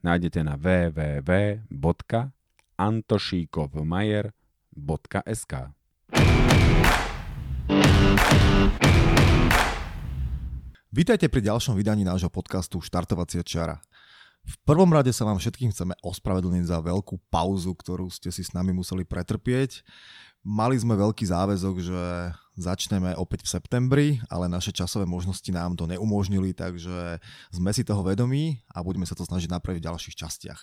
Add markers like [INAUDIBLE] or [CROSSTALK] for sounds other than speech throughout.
nájdete na www.antošíkovmajer.sk Vítajte pri ďalšom vydaní nášho podcastu Štartovacia čara. V prvom rade sa vám všetkým chceme ospravedlniť za veľkú pauzu, ktorú ste si s nami museli pretrpieť. Mali sme veľký záväzok, že začneme opäť v septembri, ale naše časové možnosti nám to neumožnili, takže sme si toho vedomí a budeme sa to snažiť napraviť v ďalších častiach.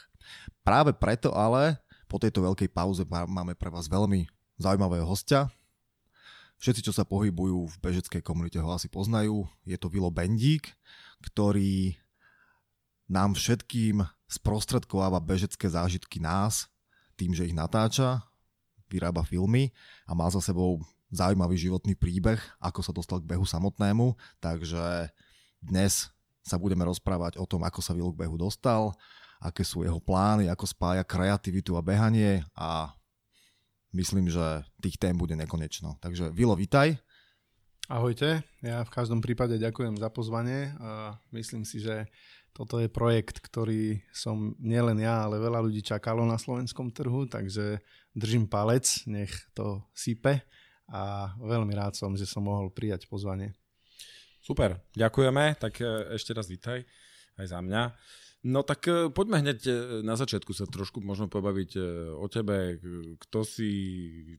Práve preto ale po tejto veľkej pauze máme pre vás veľmi zaujímavého hostia. Všetci, čo sa pohybujú v bežeckej komunite, ho asi poznajú. Je to Vilo Bendík, ktorý nám všetkým sprostredkováva bežecké zážitky nás tým, že ich natáča vyrába filmy a má za sebou zaujímavý životný príbeh, ako sa dostal k behu samotnému, takže dnes sa budeme rozprávať o tom, ako sa Vilo k behu dostal, aké sú jeho plány, ako spája kreativitu a behanie a myslím, že tých tém bude nekonečno. Takže Vilo, vitaj. Ahojte, ja v každom prípade ďakujem za pozvanie. Myslím si, že toto je projekt, ktorý som nielen ja, ale veľa ľudí čakalo na slovenskom trhu, takže držím palec, nech to sype a veľmi rád som, že som mohol prijať pozvanie. Super, ďakujeme, tak e, ešte raz vítaj aj za mňa. No tak e, poďme hneď e, na začiatku sa trošku možno pobaviť o tebe, kto si,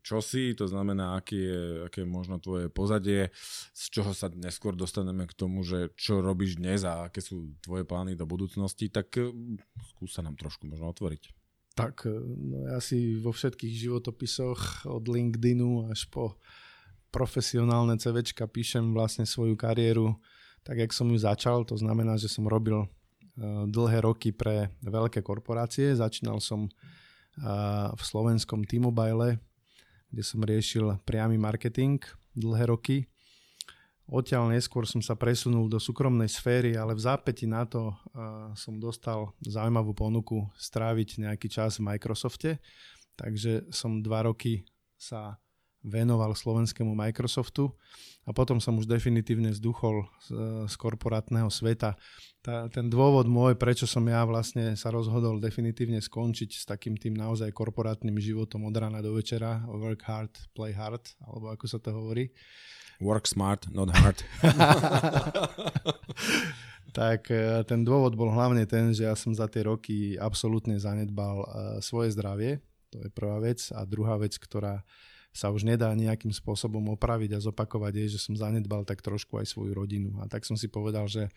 čo si, to znamená, aké je, aké je možno tvoje pozadie, z čoho sa neskôr dostaneme k tomu, že čo robíš dnes a aké sú tvoje plány do budúcnosti, tak skús sa nám trošku možno otvoriť. Tak, no ja si vo všetkých životopisoch od LinkedInu až po profesionálne CVčka píšem vlastne svoju kariéru tak, jak som ju začal, to znamená, že som robil Eh, dlhé roky pre veľké korporácie. Začínal som eh, v slovenskom T-Mobile, kde som riešil priamy marketing dlhé roky. Odtiaľ neskôr som sa presunul do súkromnej sféry, ale v zápäti na to som dostal zaujímavú ponuku stráviť nejaký čas v Microsofte. Takže som dva roky sa venoval slovenskému Microsoftu a potom som už definitívne zduchol z, z korporátneho sveta. Tá, ten dôvod môj, prečo som ja vlastne sa rozhodol definitívne skončiť s takým tým naozaj korporátnym životom od rána do večera, work hard, play hard, alebo ako sa to hovorí. Work smart, not hard. [LAUGHS] tak e, ten dôvod bol hlavne ten, že ja som za tie roky absolútne zanedbal e, svoje zdravie, to je prvá vec. A druhá vec, ktorá sa už nedá nejakým spôsobom opraviť a zopakovať je, že som zanedbal tak trošku aj svoju rodinu. A tak som si povedal, že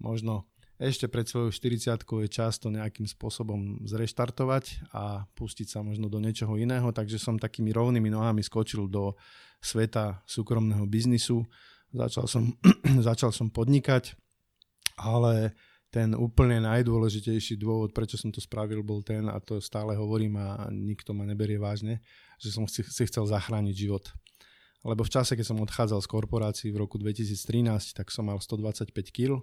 možno ešte pred svojou 40 je čas to nejakým spôsobom zreštartovať a pustiť sa možno do niečoho iného, takže som takými rovnými nohami skočil do sveta súkromného biznisu. Začal som, [CLEARS THROAT] začal som podnikať, ale ten úplne najdôležitejší dôvod, prečo som to spravil, bol ten, a to stále hovorím a nikto ma neberie vážne, že som si, chcel zachrániť život. Lebo v čase, keď som odchádzal z korporácií v roku 2013, tak som mal 125 kg,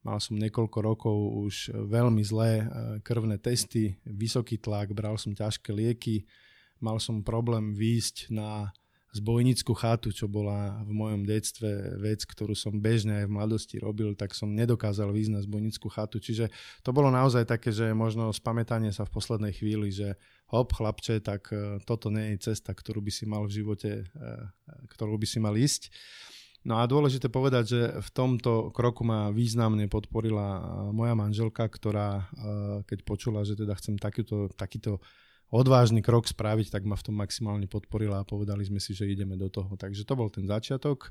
mal som niekoľko rokov už veľmi zlé e, krvné testy, vysoký tlak, bral som ťažké lieky, mal som problém výjsť na zbojnickú chatu, čo bola v mojom detstve vec, ktorú som bežne aj v mladosti robil, tak som nedokázal výjsť na zbojnickú chatu. Čiže to bolo naozaj také, že možno spamätanie sa v poslednej chvíli, že hop, chlapče, tak e, toto nie je cesta, ktorú by si mal v živote, e, ktorú by si mal ísť. No a dôležité povedať, že v tomto kroku ma významne podporila moja manželka, ktorá e, keď počula, že teda chcem takýto, takýto odvážny krok spraviť, tak ma v tom maximálne podporila a povedali sme si, že ideme do toho. Takže to bol ten začiatok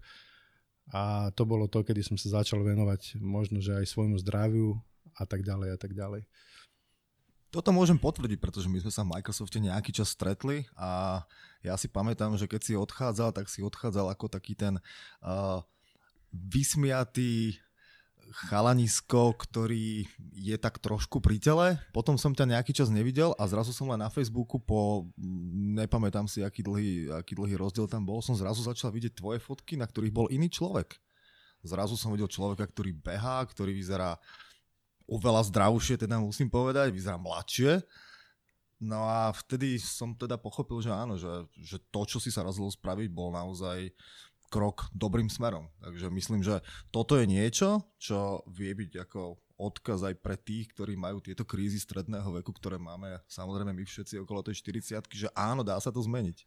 a to bolo to, kedy som sa začal venovať možno, že aj svojmu zdraviu a tak ďalej a tak ďalej. Toto môžem potvrdiť, pretože my sme sa v Microsofte nejaký čas stretli a ja si pamätám, že keď si odchádzal, tak si odchádzal ako taký ten uh, vysmiatý chalanisko, ktorý je tak trošku pri tele. Potom som ťa nejaký čas nevidel a zrazu som len na Facebooku po, nepamätám si, aký dlhý, aký dlhý rozdiel tam bol, som zrazu začal vidieť tvoje fotky, na ktorých bol iný človek. Zrazu som videl človeka, ktorý behá, ktorý vyzerá oveľa zdravšie, teda musím povedať, vyzerá mladšie. No a vtedy som teda pochopil, že áno, že, že to, čo si sa rozhodol spraviť, bol naozaj krok dobrým smerom. Takže myslím, že toto je niečo, čo vie byť ako odkaz aj pre tých, ktorí majú tieto krízy stredného veku, ktoré máme samozrejme my všetci okolo tej 40 že áno, dá sa to zmeniť.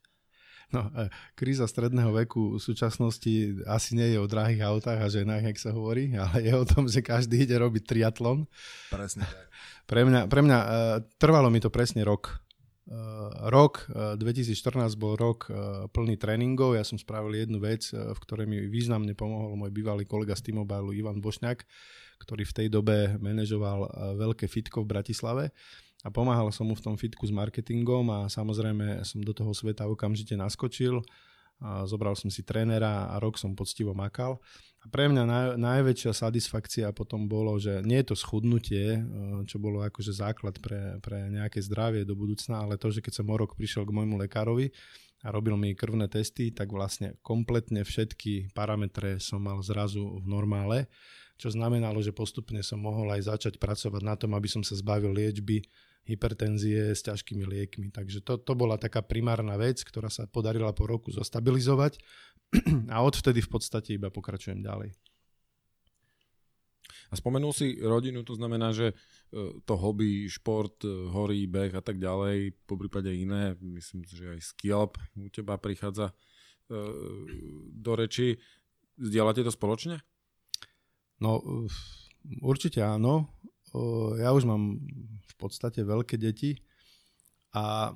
No, e, kríza stredného veku v súčasnosti asi nie je o drahých autách a ženách, jak sa hovorí, ale je o tom, že každý ide robiť triatlon. Presne tak. [LAUGHS] Pre mňa, pre mňa uh, trvalo mi to presne rok, rok 2014 eh, bol rok eh, plný tréningov. Ja som spravil jednu vec, v ktorej mi významne pomohol môj bývalý kolega z T-Mobile Ivan Bošňák, ktorý v tej dobe manažoval veľké fitko v Bratislave a pomáhal som mu v tom fitku s marketingom a samozrejme som do toho sveta okamžite naskočil. A zobral som si trénera a rok som poctivo makal. A pre mňa naj, najväčšia satisfakcia potom bolo, že nie je to schudnutie, eh, čo bolo akože základ pre, pre nejaké zdravie do budúcna, ale to, že keď som o rok prišiel k môjmu lekárovi a robil mi krvné testy, tak vlastne kompletne všetky parametre som mal zrazu v normále, čo znamenalo, že postupne som mohol aj začať pracovať na tom, aby som sa zbavil liečby hypertenzie s ťažkými liekmi. Takže to, to bola taká primárna vec, ktorá sa podarila po roku zostabilizovať a odvtedy v podstate iba pokračujem ďalej. A spomenul si rodinu, to znamená, že e, to hobby, šport, e, horí, beh a tak ďalej, po prípade iné, myslím, že aj skialp u teba prichádza e, do reči. Zdieľate to spoločne? No, určite áno. Ja už mám v podstate veľké deti a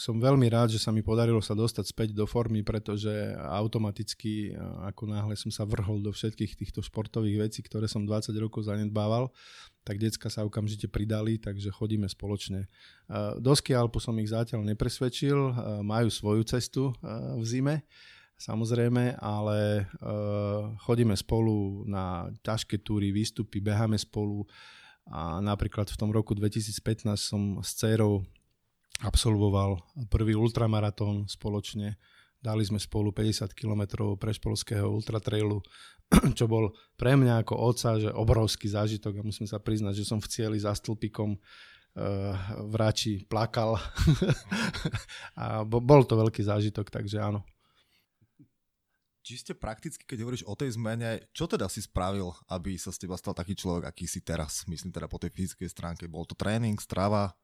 som veľmi rád, že sa mi podarilo sa dostať späť do formy, pretože automaticky, ako náhle som sa vrhol do všetkých týchto športových vecí, ktoré som 20 rokov zanedbával, tak decka sa okamžite pridali, takže chodíme spoločne. Do skialpu som ich zatiaľ nepresvedčil, majú svoju cestu v zime, samozrejme, ale chodíme spolu na ťažké túry, výstupy, beháme spolu a napríklad v tom roku 2015 som s dcerou absolvoval prvý ultramaratón spoločne. Dali sme spolu 50 km prešpolského ultratrailu, [CLEARS THROAT] čo bol pre mňa ako oca, že obrovský zážitok a musím sa priznať, že som v cieli za stĺpikom uh, v Rači plakal [LAUGHS] a bol to veľký zážitok, takže áno. Čiže prakticky, keď hovoríš o tej zmene, čo teda si spravil, aby sa z teba stal taký človek, aký si teraz? Myslím teda po tej fyzickej stránke. Bol to tréning, strava,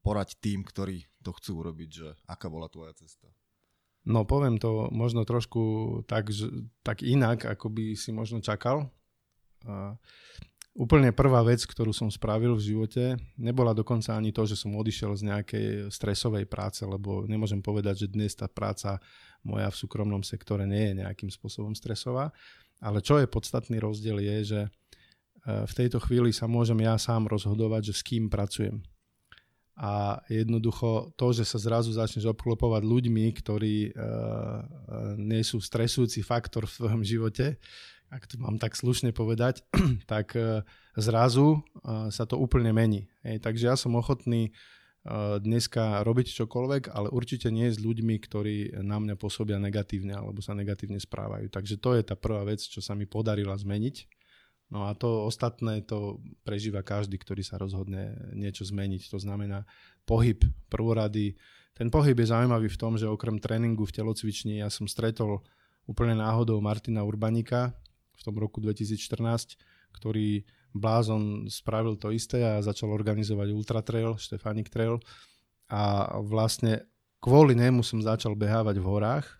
porať tým, ktorí to chcú urobiť, že aká bola tvoja cesta? No poviem to možno trošku tak, tak inak, ako by si možno čakal. A úplne prvá vec, ktorú som spravil v živote, nebola dokonca ani to, že som odišiel z nejakej stresovej práce, lebo nemôžem povedať, že dnes tá práca moja v súkromnom sektore nie je nejakým spôsobom stresová. Ale čo je podstatný rozdiel je, že e, v tejto chvíli sa môžem ja sám rozhodovať, že s kým pracujem a jednoducho to, že sa zrazu začneš obklopovať ľuďmi, ktorí uh, nie sú stresujúci faktor v tvojom živote, ak to mám tak slušne povedať, [CLEARS THROAT] tak uh, zrazu uh, sa to úplne mení. Hej, takže ja som ochotný uh, dneska robiť čokoľvek, ale určite nie s ľuďmi, ktorí na mňa pôsobia negatívne alebo sa negatívne správajú. Takže to je tá prvá vec, čo sa mi podarila zmeniť No a to ostatné to prežíva každý, ktorý sa rozhodne niečo zmeniť. To znamená pohyb prvorady, ten pohyb je zaujímavý v tom, že okrem tréningu v telocvični ja som stretol úplne náhodou Martina Urbanika v tom roku 2014, ktorý blázon spravil to isté a začal organizovať Ultra Trail, Stefanik Trail. A vlastne kvôli nemu som začal behávať v horách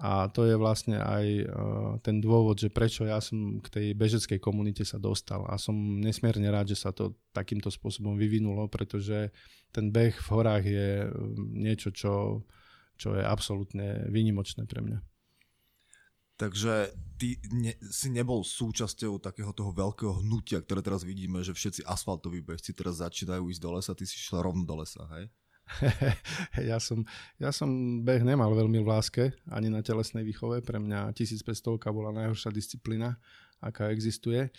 a to je vlastne aj uh, ten dôvod, že prečo ja som k tej bežeckej komunite sa dostal. A som nesmierne rád, že sa to takýmto spôsobom vyvinulo, pretože ten beh v horách je niečo, čo, čo je absolútne výnimočné pre mňa. Takže ty ne, si nebol súčasťou takého toho veľkého hnutia, ktoré teraz vidíme, že všetci asfaltoví bežci teraz začínajú ísť do lesa, ty si šiel rovno do lesa, hej? [LAUGHS] ja, som, ja som beh nemal veľmi v láske, ani na telesnej výchove. Pre mňa 1500 bola najhoršia disciplína, aká existuje.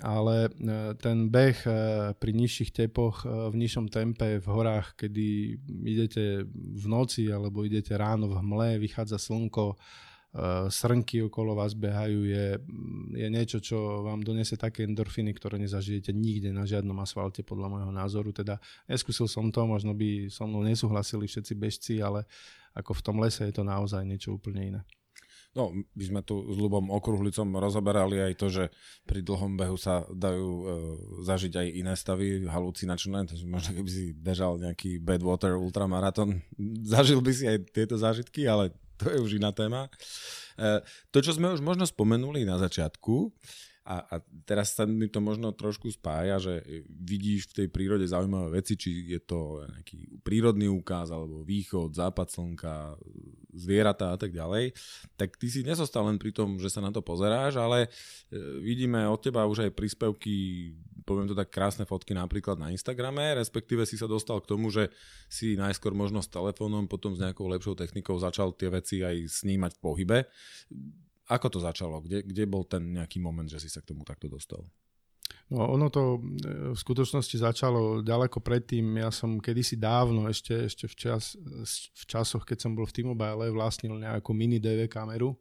Ale e, ten beh e, pri nižších tepoch, e, v nižšom tempe, v horách, kedy idete v noci alebo idete ráno v hmle, vychádza slnko, srnky okolo vás behajú, je, je niečo, čo vám donese také endorfiny, ktoré nezažijete nikde na žiadnom asfalte, podľa môjho názoru. Teda neskúsil som to, možno by so mnou nesúhlasili všetci bežci, ale ako v tom lese je to naozaj niečo úplne iné. No, my sme tu s Lubom Okruhlicom rozoberali aj to, že pri dlhom behu sa dajú e, zažiť aj iné stavy halucinačné, takže možno keby si bežal nejaký Badwater ultramarathon, [LAUGHS] zažil by si aj tieto zážitky, ale to je už iná téma. E, to, čo sme už možno spomenuli na začiatku, a, a teraz sa mi to možno trošku spája, že vidíš v tej prírode zaujímavé veci, či je to nejaký prírodný úkaz, alebo východ, západ slnka, zvieratá a tak ďalej, tak ty si nezostal len pri tom, že sa na to pozeráš, ale e, vidíme od teba už aj príspevky, poviem to tak krásne fotky napríklad na Instagrame, respektíve si sa dostal k tomu, že si najskôr možno s telefónom, potom s nejakou lepšou technikou začal tie veci aj snímať v pohybe. Ako to začalo? Kde, kde bol ten nejaký moment, že si sa k tomu takto dostal? No, ono to e, v skutočnosti začalo ďaleko predtým. Ja som kedysi dávno, ešte, ešte v, čas, v časoch, keď som bol v T-Mobile, vlastnil nejakú mini DV kameru, e,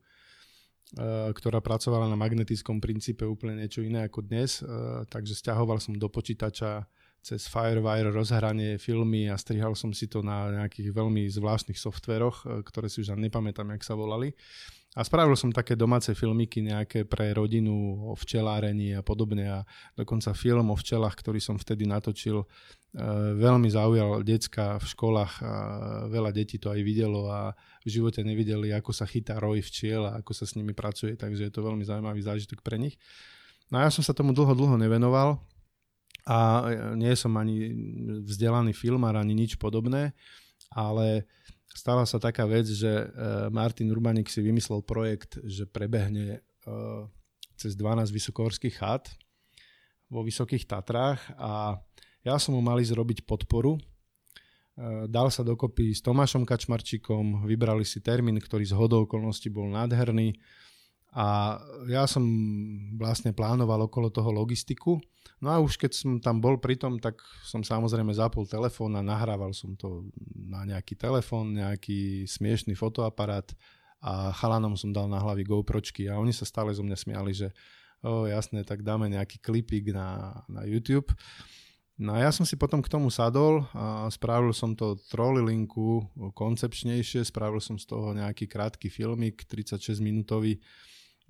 ktorá pracovala na magnetickom princípe úplne niečo iné ako dnes. E, takže stiahoval som do počítača cez Firewire rozhranie filmy a strihal som si to na nejakých veľmi zvláštnych softveroch, ktoré si už nepamätám, jak sa volali. A spravil som také domáce filmiky nejaké pre rodinu o včelárení a podobne a dokonca film o včelách, ktorý som vtedy natočil, e, veľmi zaujal decka v školách a veľa detí to aj videlo a v živote nevideli, ako sa chytá roj včiel a ako sa s nimi pracuje, takže je to veľmi zaujímavý zážitok pre nich. No a ja som sa tomu dlho, dlho nevenoval a nie som ani vzdelaný filmár, ani nič podobné, ale stala sa taká vec, že e, Martin Urbanik si vymyslel projekt, že prebehne e, cez 12 vysokohorských chat vo Vysokých Tatrách a ja som mu mali zrobiť podporu. E, dal sa dokopy s Tomášom Kačmarčikom, vybrali si termín, ktorý z hodou okolností bol nádherný a ja som vlastne plánoval okolo toho logistiku. No a už keď som tam bol pri tom, tak som samozrejme zapol telefón a nahrával som to na nejaký telefón, nejaký smiešný fotoaparát a chalanom som dal na hlavy GoPročky a oni sa stále zo mňa smiali, že o jasné, tak dáme nejaký klipík na, na YouTube. No a ja som si potom k tomu sadol a spravil som to trolilinku koncepčnejšie, spravil som z toho nejaký krátky filmik, 36 minútový,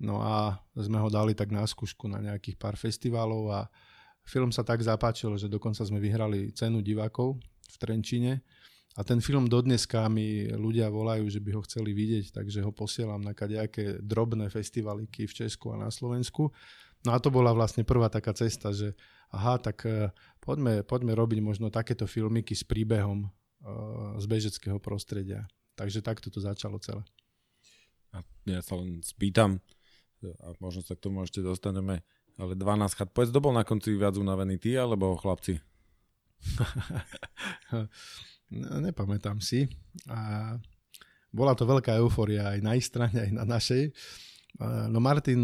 No a sme ho dali tak na skúšku na nejakých pár festivalov a film sa tak zapáčil, že dokonca sme vyhrali cenu divákov v Trenčine. A ten film dodneska mi ľudia volajú, že by ho chceli vidieť, takže ho posielam na kadejaké drobné festivaliky v Česku a na Slovensku. No a to bola vlastne prvá taká cesta, že aha, tak e, poďme, poďme robiť možno takéto filmiky s príbehom uh, z bežeckého prostredia. Takže takto to začalo celé. Ja sa len spýtam, a možno sa k tomu ešte dostaneme, ale 12 chat. Povedz, kto bol na konci viac unavený, ty alebo chlapci? [LAUGHS] no, nepamätám si. A bola to veľká euforia aj na ich strane, aj na našej. No Martin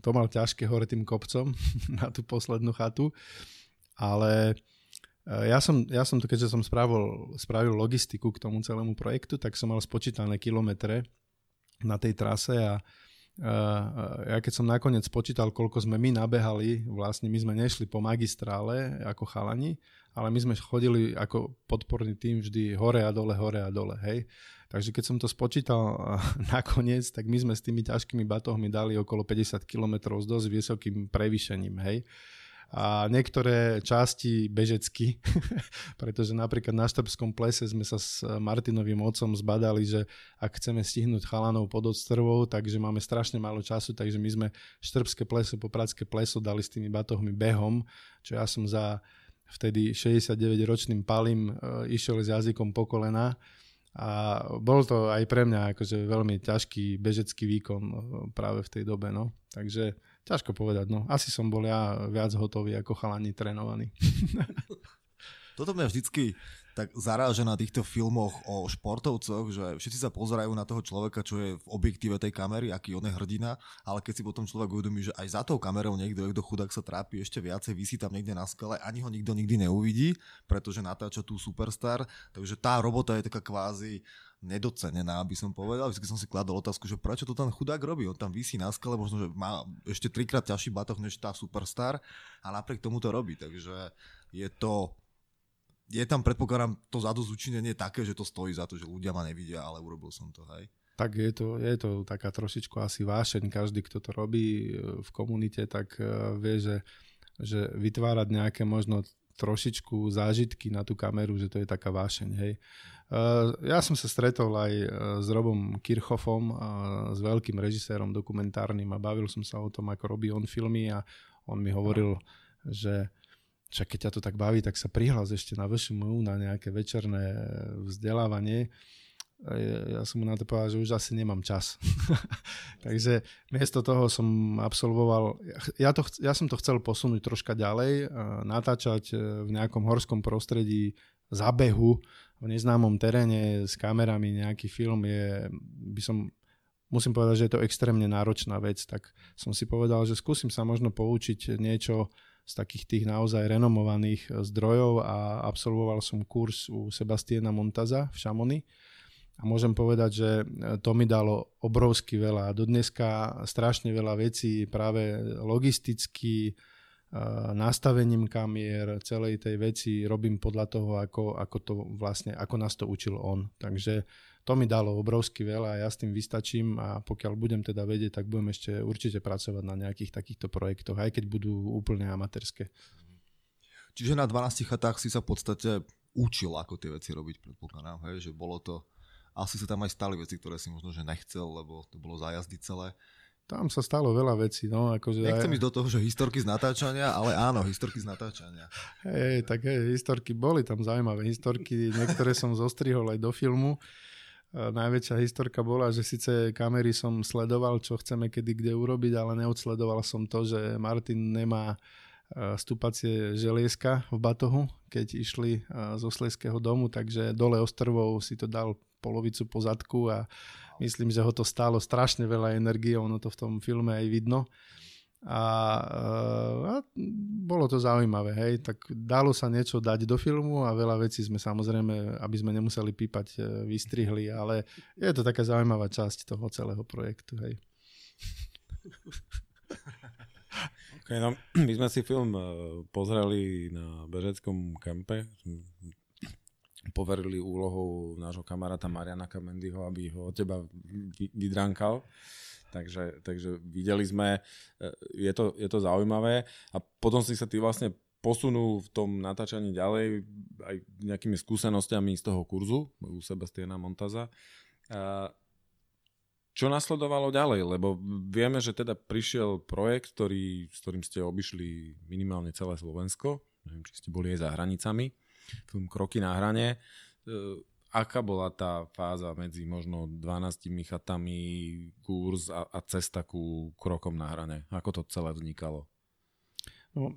to mal ťažké hore tým kopcom [LAUGHS] na tú poslednú chatu, ale e, ja som, ja som to, keďže som spravil, spravil logistiku k tomu celému projektu, tak som mal spočítané kilometre na tej trase a ja keď som nakoniec počítal, koľko sme my nabehali, vlastne my sme nešli po magistrále ako chalani, ale my sme chodili ako podporný tým vždy hore a dole, hore a dole, hej. Takže keď som to spočítal [LAUGHS] nakoniec, tak my sme s tými ťažkými batohmi dali okolo 50 km s dosť vysokým prevýšením, hej a niektoré časti bežecky, [LAUGHS] pretože napríklad na Štrbskom plese sme sa s Martinovým otcom zbadali, že ak chceme stihnúť chalanov pod odstrvou, takže máme strašne málo času, takže my sme Štrbské pleso po Pradské pleso dali s tými batohmi behom, čo ja som za vtedy 69-ročným palim e, išiel s jazykom po kolena a bol to aj pre mňa akože veľmi ťažký bežecký výkon e, práve v tej dobe. No. Takže Ťažko povedať, no. Asi som bol ja viac hotový ako chalani trénovaný. [LAUGHS] Toto mňa vždycky tak zaráža na týchto filmoch o športovcoch, že všetci sa pozerajú na toho človeka, čo je v objektíve tej kamery, aký on je hrdina, ale keď si potom človek uvedomí, že aj za tou kamerou niekto, niekto chudák sa trápi ešte viacej, vysí tam niekde na skale, ani ho nikto nikdy neuvidí, pretože natáča tu superstar, takže tá robota je taká kvázi nedocenená, by som povedal. Vždy som si kladol otázku, že prečo to ten chudák robí. On tam vysí na skale, možno, že má ešte trikrát ťažší batoh než tá superstar a napriek tomu to robí. Takže je to je tam, predpokladám, to zadozúčinenie také, že to stojí za to, že ľudia ma nevidia, ale urobil som to, hej. Tak je to, je to taká trošičku asi vášeň. Každý, kto to robí v komunite, tak eh, vie, že, že vytvárať nejaké možno trošičku zážitky na tú kameru, že to je taká vášeň, hej. Eh, ja som sa stretol aj eh, s Robom Kirchhoffom, eh, s veľkým režisérom dokumentárnym a bavil som sa o tom, ako robí on filmy a on mi hovoril, že však keď ťa to tak baví, tak sa prihlas ešte na VŠMU na nejaké večerné vzdelávanie. Ja som mu na to povedal, že už asi nemám čas. [LAUGHS] Takže miesto toho som absolvoval, ja, to, ja som to chcel posunúť troška ďalej, natáčať v nejakom horskom prostredí zabehu v neznámom teréne s kamerami nejaký film je, by som, musím povedať, že je to extrémne náročná vec, tak som si povedal, že skúsim sa možno poučiť niečo z takých tých naozaj renomovaných zdrojov a absolvoval som kurz u Sebastiana Montaza v Šamony a môžem povedať, že to mi dalo obrovsky veľa. Do dneska strašne veľa vecí práve logisticky, nastavením kamier, celej tej veci robím podľa toho, ako, ako, to vlastne, ako nás to učil on. Takže to mi dalo obrovsky veľa a ja s tým vystačím a pokiaľ budem teda vedieť, tak budem ešte určite pracovať na nejakých takýchto projektoch, aj keď budú úplne amatérske. Čiže na 12 chatách si sa v podstate učil, ako tie veci robiť, predpokladám, hej? že bolo to, asi sa tam aj stali veci, ktoré si možno, že nechcel, lebo to bolo zájazdy celé. Tam sa stalo veľa vecí. No, akože Nechcem aj... ísť do toho, že historky z natáčania, ale áno, historky z natáčania. Hej, tak hej, historky boli tam zaujímavé historky, niektoré som zostrihol aj do filmu. Najväčšia historka bola, že síce kamery som sledoval, čo chceme kedy kde urobiť, ale neodsledoval som to, že Martin nemá stúpacie želieska v batohu, keď išli zo Sleského domu, takže dole ostrovou si to dal polovicu pozadku a Myslím, že ho to stálo strašne veľa energie, ono to v tom filme aj vidno. A, a bolo to zaujímavé, hej, tak dalo sa niečo dať do filmu a veľa vecí sme samozrejme, aby sme nemuseli pípať, e, vystrihli, ale je to taká zaujímavá časť toho celého projektu, hej. Okay, no, my sme si film e, pozreli na bežeckom kempe, poverili úlohou nášho kamaráta Mariana Kamendyho, aby ho od teba vydránkal. Takže, takže videli sme, e, je to, je to zaujímavé a potom si sa ty vlastne posunú v tom natáčaní ďalej aj nejakými skúsenostiami z toho kurzu u Sebastiana Montaza. Čo nasledovalo ďalej? Lebo vieme, že teda prišiel projekt, ktorý, s ktorým ste obišli minimálne celé Slovensko. Neviem, či ste boli aj za hranicami film Kroky na hrane. E, aká bola tá fáza medzi možno 12 chatami, kurz a, a cesta ku krokom na hrane? Ako to celé vznikalo? No,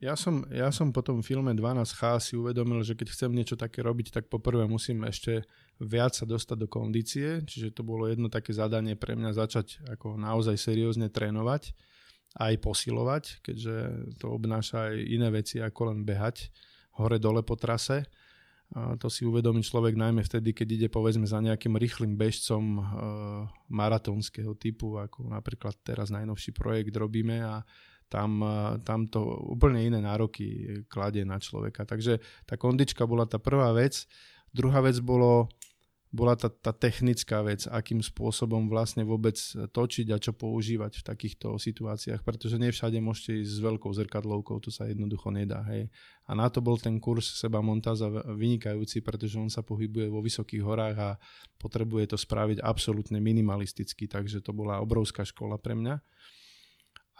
ja, som, ja som po tom filme 12H si uvedomil, že keď chcem niečo také robiť, tak poprvé musím ešte viac sa dostať do kondície, čiže to bolo jedno také zadanie pre mňa začať ako naozaj seriózne trénovať aj posilovať, keďže to obnáša aj iné veci ako len behať hore-dole po trase. A to si uvedomí človek najmä vtedy, keď ide povedzme za nejakým rýchlým bežcom e, maratónskeho typu, ako napríklad teraz najnovší projekt robíme a tam, e, tam to úplne iné nároky kladie na človeka. Takže tá kondička bola tá prvá vec. Druhá vec bolo bola tá, tá technická vec, akým spôsobom vlastne vôbec točiť a čo používať v takýchto situáciách, pretože nie všade môžete ísť s veľkou zrkadlovkou, to sa jednoducho nedá. Hej. A na to bol ten kurz seba montáza vynikajúci, pretože on sa pohybuje vo vysokých horách a potrebuje to spraviť absolútne minimalisticky, takže to bola obrovská škola pre mňa.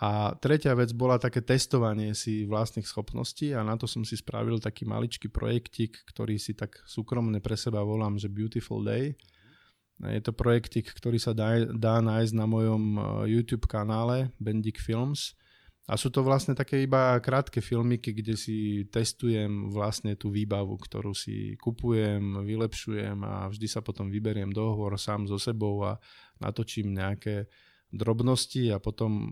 A tretia vec bola také testovanie si vlastných schopností a na to som si spravil taký maličký projektik, ktorý si tak súkromne pre seba volám, že Beautiful Day. Je to projektik, ktorý sa dá, dá nájsť na mojom e, YouTube kanále Bendik Films. A sú to vlastne také iba krátke filmiky, kde si testujem vlastne tú výbavu, ktorú si kupujem, vylepšujem a vždy sa potom vyberiem dohovor sám so sebou a natočím nejaké drobnosti a potom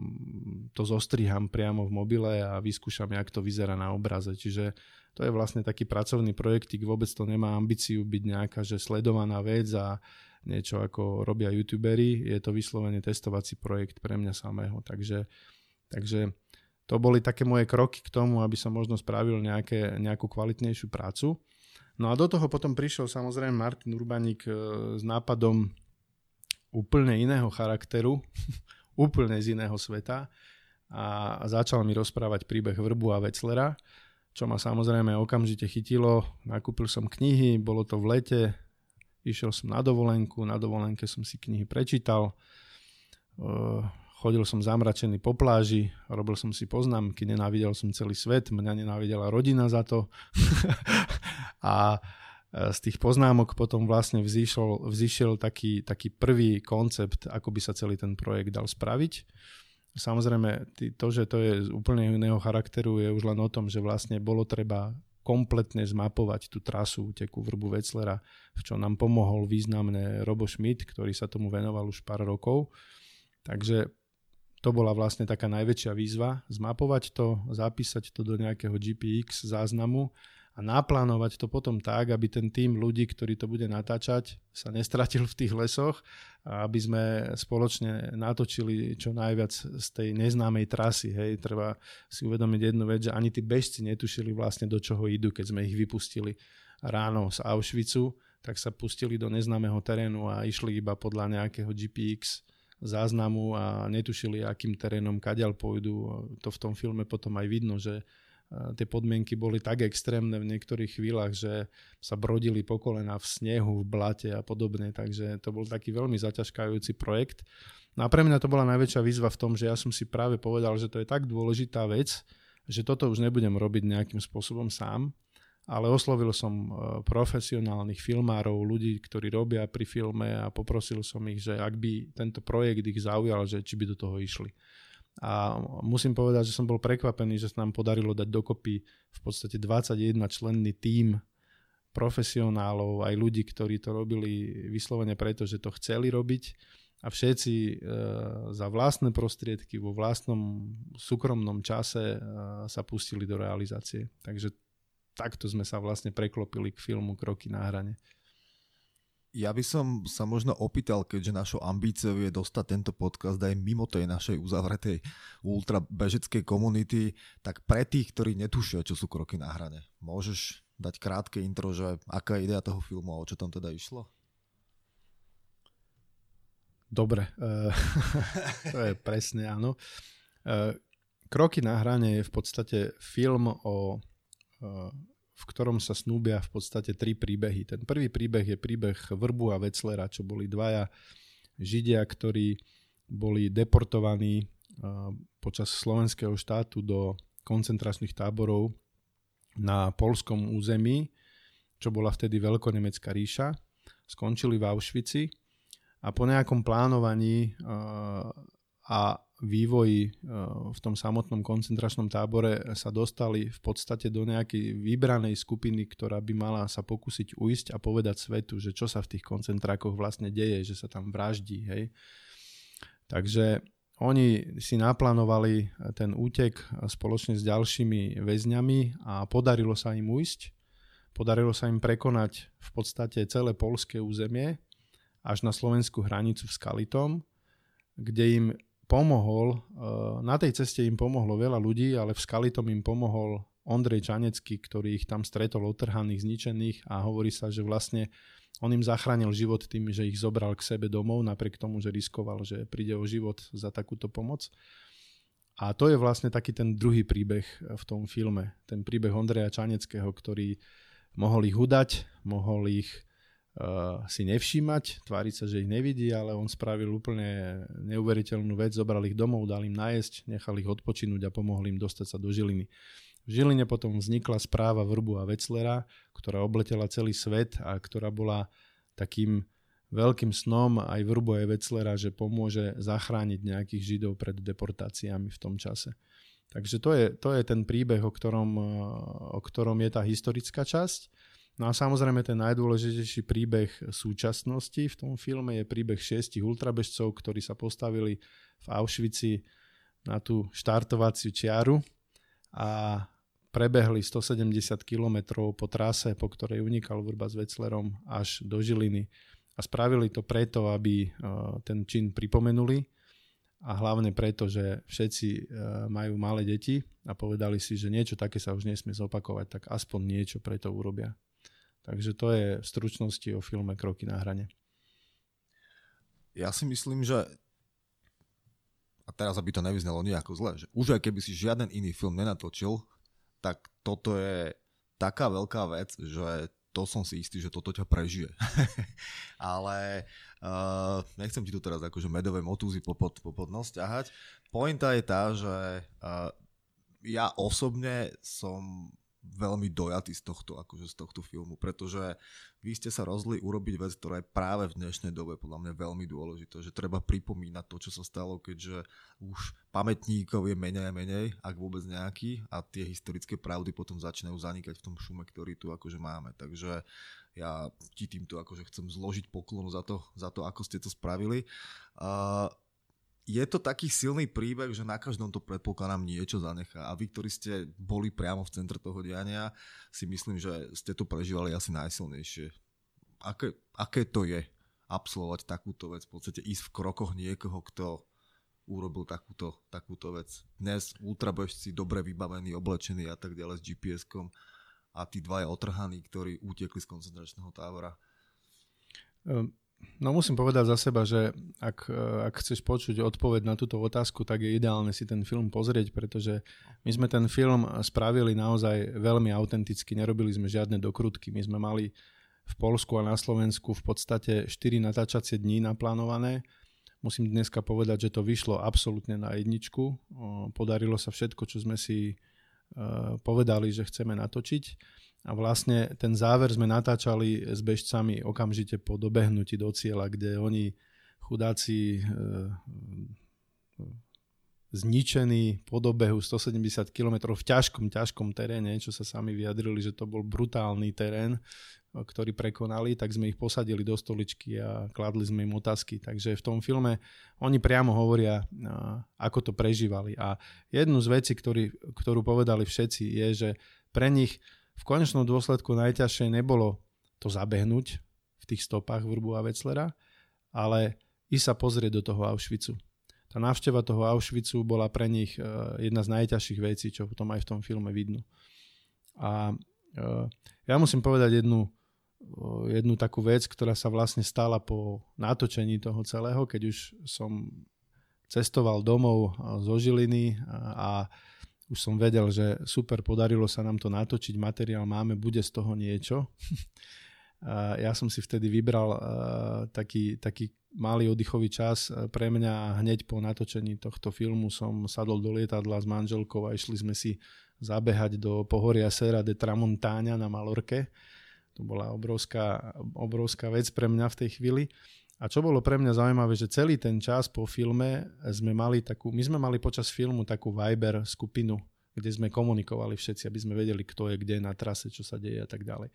to zostriham priamo v mobile a vyskúšam, jak to vyzerá na obraze. Čiže to je vlastne taký pracovný projektik, vôbec to nemá ambíciu byť nejaká že sledovaná vec a niečo ako robia youtuberi, je to vyslovene testovací projekt pre mňa samého. Takže, takže to boli také moje kroky k tomu, aby som možno spravil nejaké, nejakú kvalitnejšiu prácu. No a do toho potom prišiel samozrejme Martin Urbaník e, s nápadom úplne iného charakteru, [LAUGHS] úplne z iného sveta a začal mi rozprávať príbeh Vrbu a Veclera, čo ma samozrejme okamžite chytilo. Nakúpil som knihy, bolo to v lete, išiel som na dovolenku, na dovolenke som si knihy prečítal, chodil som zamračený po pláži, robil som si poznámky, nenávidel som celý svet, mňa nenávidela rodina za to. [LAUGHS] a E, z tých poznámok potom vlastne vzýšol, vzýšiel taký, taký prvý koncept, ako by sa celý ten projekt dal spraviť. Samozrejme, to, že to je z úplne iného charakteru, je už len o tom, že vlastne bolo treba kompletne zmapovať tú trasu úteku Vrbu Veclera, v čo nám pomohol významne Robo Schmidt, ktorý sa tomu venoval už pár rokov. Takže to bola vlastne taká najväčšia výzva, zmapovať to, zapísať to do nejakého GPX záznamu a naplánovať to potom tak, aby ten tým ľudí, ktorý to bude natáčať, sa nestratil v tých lesoch a aby sme spoločne natočili čo najviac z tej neznámej trasy. Hej. Treba si uvedomiť jednu vec, že ani tí bežci netušili vlastne do čoho idú, keď sme ich vypustili ráno z Auschwitzu, tak sa pustili do neznámeho terénu a išli iba podľa nejakého GPX záznamu a netušili, akým terénom kadiaľ pôjdu. To v tom filme potom aj vidno, že tie podmienky boli tak extrémne v niektorých chvíľach, že sa brodili po kolena v snehu, v blate a podobne, takže to bol taký veľmi zaťažkajúci projekt. No a pre mňa to bola najväčšia výzva v tom, že ja som si práve povedal, že to je tak dôležitá vec, že toto už nebudem robiť nejakým spôsobom sám, ale oslovil som e, profesionálnych filmárov, ľudí, ktorí robia pri filme a poprosil som ich, že ak by tento projekt ich zaujal, že či by do toho išli. A musím povedať, že som bol prekvapený, že sa nám podarilo dať dokopy v podstate 21 členný tím profesionálov, aj ľudí, ktorí to robili vyslovene preto, že to chceli robiť a všetci e, za vlastné prostriedky vo vlastnom súkromnom čase e, sa pustili do realizácie. Takže takto sme sa vlastne preklopili k filmu Kroky na hrane. Ja by som sa možno opýtal, keďže našou ambíciou je dostať tento podcast aj mimo tej našej uzavretej ultrabežeckej komunity, tak pre tých, ktorí netušia, čo sú kroky na hrane, môžeš dať krátke intro, že aká je idea toho filmu a o čo tam teda išlo? Dobre, uh, [LAUGHS] to je presne áno. Uh, Kroky na hrane je v podstate film o uh, v ktorom sa snúbia v podstate tri príbehy. Ten prvý príbeh je príbeh Vrbu a Veclera, čo boli dvaja Židia, ktorí boli deportovaní počas slovenského štátu do koncentračných táborov na polskom území, čo bola vtedy veľkonemecká ríša. Skončili v Auschwitzi a po nejakom plánovaní a vývoji eh, v tom samotnom koncentračnom tábore sa dostali v podstate do nejakej vybranej skupiny, ktorá by mala sa pokúsiť ujsť a povedať svetu, že čo sa v tých koncentrákoch vlastne deje, že sa tam vraždí. Hej. Takže oni si naplánovali ten útek spoločne s ďalšími väzňami a podarilo sa im ujsť. Podarilo sa im prekonať v podstate celé polské územie až na slovenskú hranicu v Skalitom, kde im pomohol, eh, na tej ceste im pomohlo veľa ľudí, ale v Skalitom im pomohol Ondrej Čanecký, ktorý ich tam stretol otrhaných, zničených a hovorí sa, že vlastne on im zachránil život tým, že ich zobral k sebe domov, napriek tomu, že riskoval, že príde o život za takúto pomoc. A to je vlastne taký ten druhý príbeh v tom filme. Ten príbeh Ondreja Čaneckého, ktorý mohol ich udať, mohol ich si nevšímať, tváriť sa, že ich nevidí, ale on spravil úplne neuveriteľnú vec, zobral ich domov, dal im najesť, nechal ich odpočinúť a pomohol im dostať sa do Žiliny. V Žiline potom vznikla správa Vrbu a Veclera, ktorá obletela celý svet a ktorá bola takým veľkým snom aj Vrbu aj Veclera, že pomôže zachrániť nejakých Židov pred deportáciami v tom čase. Takže to je, to je ten príbeh, o ktorom, o ktorom je tá historická časť. No a samozrejme ten najdôležitejší príbeh súčasnosti v tom filme je príbeh šiestich ultrabežcov, ktorí sa postavili v Auschwitzi na tú štartovaciu čiaru a prebehli 170 km po trase, po ktorej unikal Vrba s Veclerom až do Žiliny a spravili to preto, aby e, ten čin pripomenuli a hlavne preto, že všetci e, majú malé deti a povedali si, že niečo také sa už nesmie zopakovať, tak aspoň niečo preto urobia. Takže to je v stručnosti o filme Kroky na hrane. Ja si myslím, že a teraz aby to nevyznalo nejako zle, že už aj keby si žiaden iný film nenatočil, tak toto je taká veľká vec, že to som si istý, že toto ťa prežije. [LAUGHS] Ale uh, nechcem ti tu teraz akože medové motúzy popod, popod nos ťahať. Pointa je tá, že uh, ja osobne som veľmi dojatý z tohto, akože z tohto filmu, pretože vy ste sa rozli urobiť vec, ktorá je práve v dnešnej dobe podľa mňa veľmi dôležitá, že treba pripomínať to, čo sa stalo, keďže už pamätníkov je menej a menej, ak vôbec nejaký a tie historické pravdy potom začínajú zanikať v tom šume, ktorý tu akože máme. Takže ja ti týmto akože chcem zložiť poklonu za to, za to ako ste to spravili. Uh, je to taký silný príbeh, že na každom to predpokladám niečo zanechá. A vy, ktorí ste boli priamo v centre toho diania, si myslím, že ste to prežívali asi najsilnejšie. Aké, aké to je absolvovať takúto vec, v podstate ísť v krokoch niekoho, kto urobil takúto, takúto vec. Dnes ultrabežci, dobre vybavení, oblečení a tak ďalej s GPS-kom a tí dvaja otrhaní, ktorí utekli z koncentračného tábora. Um No musím povedať za seba, že ak, ak chceš počuť odpoveď na túto otázku, tak je ideálne si ten film pozrieť, pretože my sme ten film spravili naozaj veľmi autenticky, nerobili sme žiadne dokrutky. My sme mali v Polsku a na Slovensku v podstate 4 natáčacie dní naplánované. Musím dneska povedať, že to vyšlo absolútne na jedničku. Podarilo sa všetko, čo sme si e, povedali, že chceme natočiť a vlastne ten záver sme natáčali s bežcami okamžite po dobehnutí do cieľa, kde oni chudáci e, zničení po dobehu 170 km v ťažkom, ťažkom teréne, čo sa sami vyjadrili, že to bol brutálny terén, ktorý prekonali, tak sme ich posadili do stoličky a kladli sme im otázky. Takže v tom filme oni priamo hovoria, ako to prežívali. A jednu z vecí, ktorý, ktorú povedali všetci, je, že pre nich v konečnom dôsledku najťažšie nebolo to zabehnúť v tých stopách Vrbu a Veclera, ale i sa pozrieť do toho Auschwitzu. Tá návšteva toho Auschwitzu bola pre nich e, jedna z najťažších vecí, čo potom aj v tom filme vidno. A e, ja musím povedať jednu, e, jednu takú vec, ktorá sa vlastne stala po natočení toho celého, keď už som cestoval domov zo Žiliny a, a už som vedel, že super, podarilo sa nám to natočiť, materiál máme, bude z toho niečo. [LAUGHS] Ja som si vtedy vybral taký, taký malý oddychový čas pre mňa a hneď po natočení tohto filmu som sadol do lietadla s manželkou a išli sme si zabehať do pohoria Serra de Tramontáňa na Malorke. To bola obrovská, obrovská vec pre mňa v tej chvíli. A čo bolo pre mňa zaujímavé, že celý ten čas po filme sme mali takú, my sme mali počas filmu takú Viber skupinu, kde sme komunikovali všetci, aby sme vedeli, kto je kde na trase, čo sa deje a tak ďalej.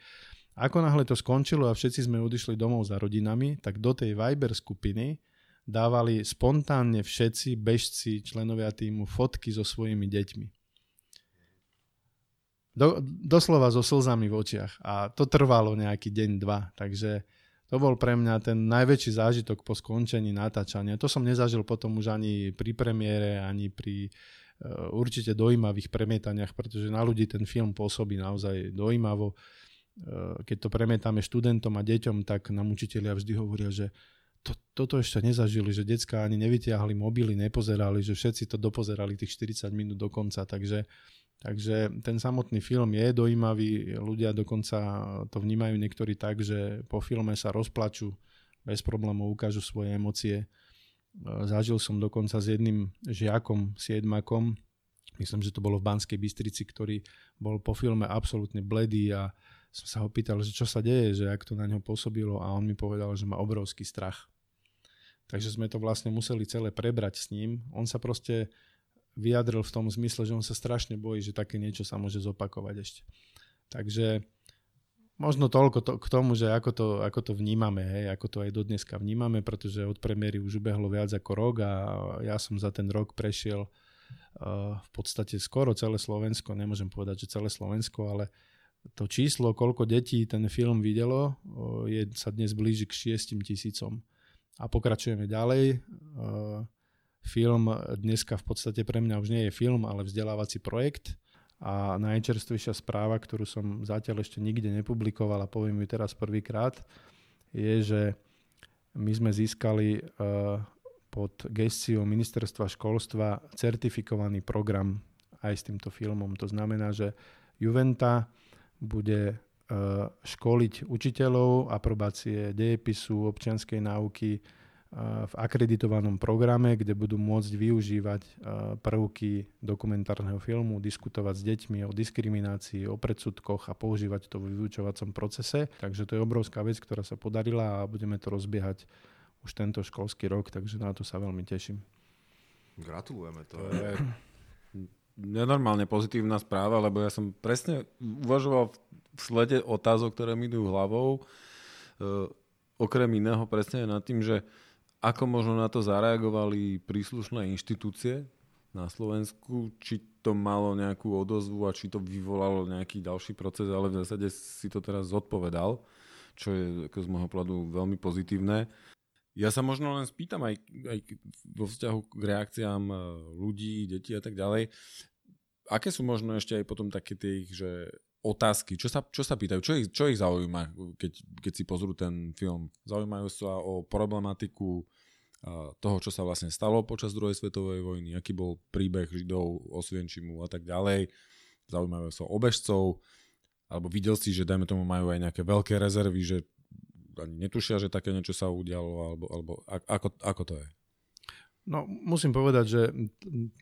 Ako náhle to skončilo a všetci sme odišli domov za rodinami, tak do tej Viber skupiny dávali spontánne všetci bežci, členovia týmu fotky so svojimi deťmi. do, doslova so slzami v očiach. A to trvalo nejaký deň, dva. Takže to bol pre mňa ten najväčší zážitok po skončení natáčania. To som nezažil potom už ani pri premiére, ani pri uh, určite dojímavých premietaniach, pretože na ľudí ten film pôsobí naozaj dojímavo. Uh, keď to premietame študentom a deťom, tak nám učiteľia vždy hovoria, že to, toto ešte nezažili, že decka ani nevytiahli mobily, nepozerali, že všetci to dopozerali tých 40 minút do konca, takže Takže ten samotný film je dojímavý, ľudia dokonca to vnímajú niektorí tak, že po filme sa rozplačú, bez problémov ukážu svoje emócie. Zažil som dokonca s jedným žiakom, siedmakom, myslím, že to bolo v Banskej Bystrici, ktorý bol po filme absolútne bledý a som sa ho pýtal, že čo sa deje, že ak to na ňo pôsobilo a on mi povedal, že má obrovský strach. Takže sme to vlastne museli celé prebrať s ním. On sa proste vyjadril v tom zmysle, že on sa strašne bojí, že také niečo sa môže zopakovať ešte. Takže možno toľko to, k tomu, že ako to, ako to vnímame, hej, ako to aj do dneska vnímame, pretože od premiéry už ubehlo viac ako rok a ja som za ten rok prešiel uh, v podstate skoro celé Slovensko, nemôžem povedať, že celé Slovensko, ale to číslo, koľko detí ten film videlo, uh, je, sa dnes blíži k 6 tisícom. A pokračujeme ďalej. Uh, Film dneska v podstate pre mňa už nie je film, ale vzdelávací projekt. A najčerstvejšia správa, ktorú som zatiaľ ešte nikde nepublikoval a poviem ju teraz prvýkrát, je, že my sme získali uh, pod gestiou ministerstva školstva certifikovaný program aj s týmto filmom. To znamená, že Juventa bude uh, školiť učiteľov aprobácie dejepisu, občianskej náuky, v akreditovanom programe, kde budú môcť využívať prvky dokumentárneho filmu, diskutovať s deťmi o diskriminácii, o predsudkoch a používať to v vyučovacom procese. Takže to je obrovská vec, ktorá sa podarila a budeme to rozbiehať už tento školský rok, takže na to sa veľmi teším. Gratulujeme to. je nenormálne pozitívna správa, lebo ja som presne uvažoval v slede otázok, ktoré mi idú hlavou, e, okrem iného presne nad tým, že ako možno na to zareagovali príslušné inštitúcie na Slovensku? Či to malo nejakú odozvu a či to vyvolalo nejaký ďalší proces, ale v zásade si to teraz zodpovedal, čo je ako z môjho pohľadu veľmi pozitívne. Ja sa možno len spýtam aj, aj vo vzťahu k reakciám e, ľudí, detí a tak ďalej. Aké sú možno ešte aj potom také tie ich, že otázky, čo sa, čo sa pýtajú, čo ich, čo ich zaujíma, keď, keď si pozrú ten film. Zaujímajú sa o problematiku toho, čo sa vlastne stalo počas druhej svetovej vojny, aký bol príbeh Židov, Osvienčimu a tak ďalej. Zaujímajú sa o bežcov, alebo videl si, že dajme tomu majú aj nejaké veľké rezervy, že ani netušia, že také niečo sa udialo, alebo, alebo ako, ako to je? No, musím povedať, že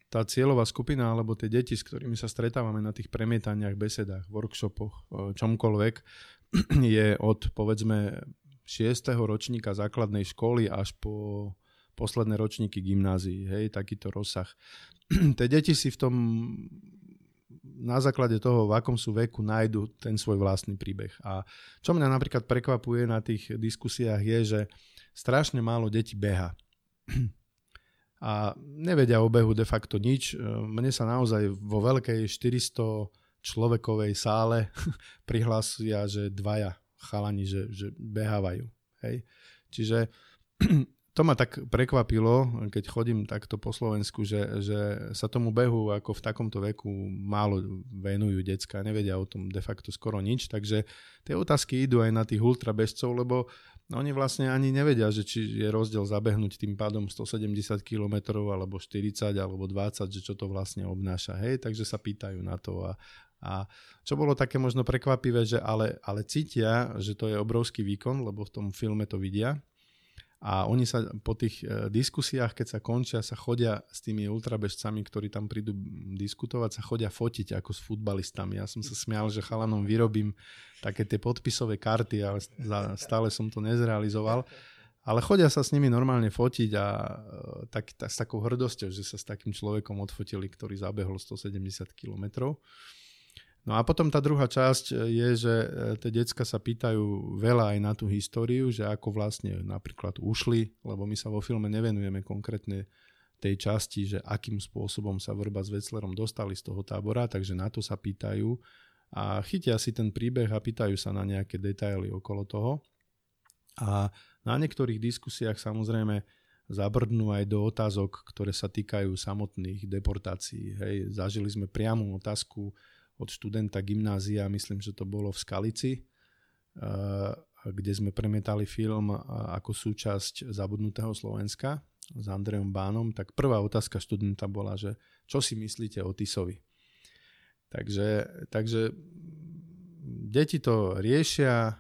tá cieľová skupina, alebo tie deti, s ktorými sa stretávame na tých premietaniach, besedách, workshopoch, čomkoľvek, [CLEARS THROAT] je od, povedzme, 6. ročníka základnej školy až po posledné ročníky gymnázií, hej, takýto rozsah. [CLEARS THROAT] Tie deti si v tom na základe toho, v akom sú veku, nájdu ten svoj vlastný príbeh. A čo mňa napríklad prekvapuje na tých diskusiách je, že strašne málo detí beha. [CLEARS THROAT] A nevedia o behu de facto nič. Mne sa naozaj vo veľkej 400 človekovej sále [LAUGHS] prihlásia, že dvaja chalani, že, že behávajú. Hej. Čiže [CLEARS THROAT] to ma tak prekvapilo, keď chodím takto po Slovensku, že, že sa tomu behu ako v takomto veku málo venujú decka, nevedia o tom de facto skoro nič, takže tie otázky idú aj na tých ultrabežcov, lebo oni vlastne ani nevedia, že či je rozdiel zabehnúť tým pádom 170 km alebo 40 alebo 20, že čo to vlastne obnáša, hej, takže sa pýtajú na to a, a čo bolo také možno prekvapivé, že ale, ale cítia, že to je obrovský výkon, lebo v tom filme to vidia, a oni sa po tých e, diskusiách, keď sa končia, sa chodia s tými ultrabežcami, ktorí tam prídu diskutovať, sa chodia fotiť ako s futbalistami. Ja som sa smial, že chalanom vyrobím také tie podpisové karty, ale stále som to nezrealizoval. Ale chodia sa s nimi normálne fotiť a e, tak, tak, s takou hrdosťou, že sa s takým človekom odfotili, ktorý zabehol 170 kilometrov. No a potom tá druhá časť e, je, že e, tie decka sa pýtajú veľa aj na tú históriu, že ako vlastne napríklad ušli, lebo my sa vo filme nevenujeme konkrétne tej časti, že akým spôsobom sa Vrba s Veclerom dostali z toho tábora, takže na to sa pýtajú. a chytia si ten príbeh a pýtajú sa na nejaké detaily okolo toho. A na niektorých diskusiách samozrejme zabrdnú aj do otázok, ktoré sa týkajú samotných deportácií. Hej, zažili sme priamu otázku od študenta gymnázia, myslím, že to bolo v Skalici, kde sme premietali film ako súčasť Zabudnutého Slovenska s Andrejom Bánom, tak prvá otázka študenta bola, že čo si myslíte o Tisovi? Takže, takže deti to riešia,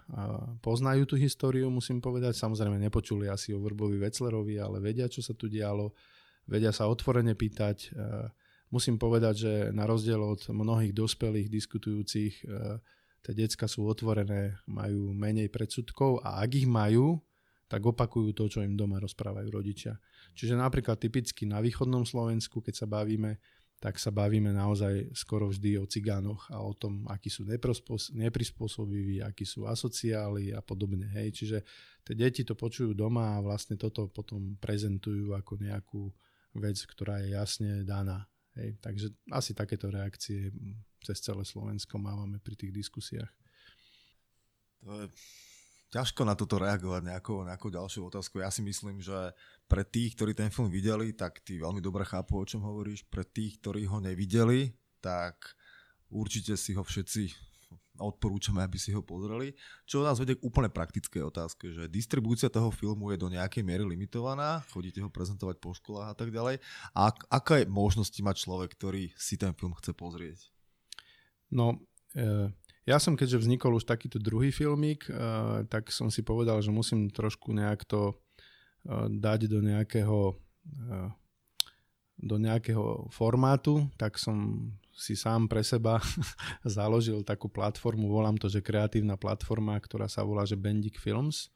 poznajú tú históriu, musím povedať. Samozrejme nepočuli asi o Vrbovi Veclerovi, ale vedia, čo sa tu dialo. Vedia sa otvorene pýtať. Musím povedať, že na rozdiel od mnohých dospelých diskutujúcich, tie decka sú otvorené, majú menej predsudkov a ak ich majú, tak opakujú to, čo im doma rozprávajú rodičia. Čiže napríklad typicky na východnom Slovensku, keď sa bavíme, tak sa bavíme naozaj skoro vždy o cigánoch a o tom, akí sú neprispôsobiví, akí sú asociáli a podobne. Hej. Čiže tie deti to počujú doma a vlastne toto potom prezentujú ako nejakú vec, ktorá je jasne daná. Hej. Takže asi takéto reakcie cez celé Slovensko máme pri tých diskusiách. To je ťažko na toto reagovať nejakou, nejakou ďalšiu otázku. Ja si myslím, že pre tých, ktorí ten film videli, tak tí veľmi dobre chápu, o čom hovoríš. Pre tých, ktorí ho nevideli, tak určite si ho všetci odporúčame, aby si ho pozreli. Čo nás vedie k úplne praktické otázke, že distribúcia toho filmu je do nejakej miery limitovaná, chodíte ho prezentovať po školách a tak ďalej. A aká je možnosti mať človek, ktorý si ten film chce pozrieť? No, e, ja som, keďže vznikol už takýto druhý filmík, uh, tak som si povedal, že musím trošku nejak to uh, dať do nejakého do nejakého formátu, tak som si sám pre seba [LAUGHS] založil takú platformu, volám to, že kreatívna platforma, ktorá sa volá, že Bendik Films.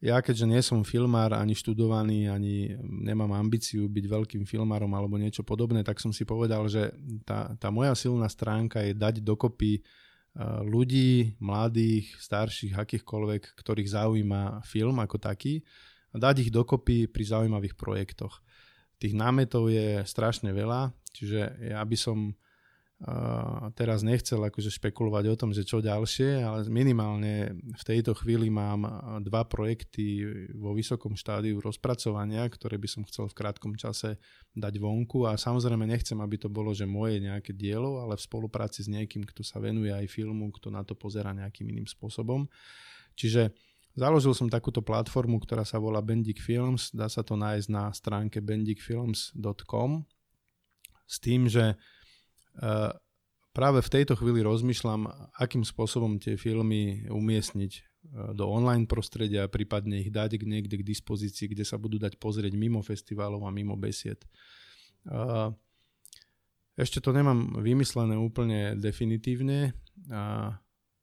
Ja keďže nie som filmár, ani študovaný, ani nemám ambíciu byť veľkým filmárom alebo niečo podobné, tak som si povedal, že tá, tá moja silná stránka je dať dokopy e, ľudí, mladých, starších, akýchkoľvek, ktorých zaujíma film ako taký a dať ich dokopy pri zaujímavých projektoch. Tých námetov je strašne veľa, čiže ja by som teraz nechcel akože špekulovať o tom, že čo ďalšie, ale minimálne v tejto chvíli mám dva projekty vo vysokom štádiu rozpracovania, ktoré by som chcel v krátkom čase dať vonku a samozrejme nechcem, aby to bolo, že moje nejaké dielo, ale v spolupráci s niekým, kto sa venuje aj filmu, kto na to pozera nejakým iným spôsobom. Čiže Založil som takúto platformu, ktorá sa volá Bendik Films. Dá sa to nájsť na stránke bendikfilms.com s tým, že Eh, práve v tejto chvíli rozmýšľam, akým spôsobom tie filmy umiestniť eh, do online prostredia, prípadne ich dať niekde k dispozícii, kde sa budú dať pozrieť mimo festivalov a mimo besied. Eh, ešte to nemám vymyslené úplne definitívne,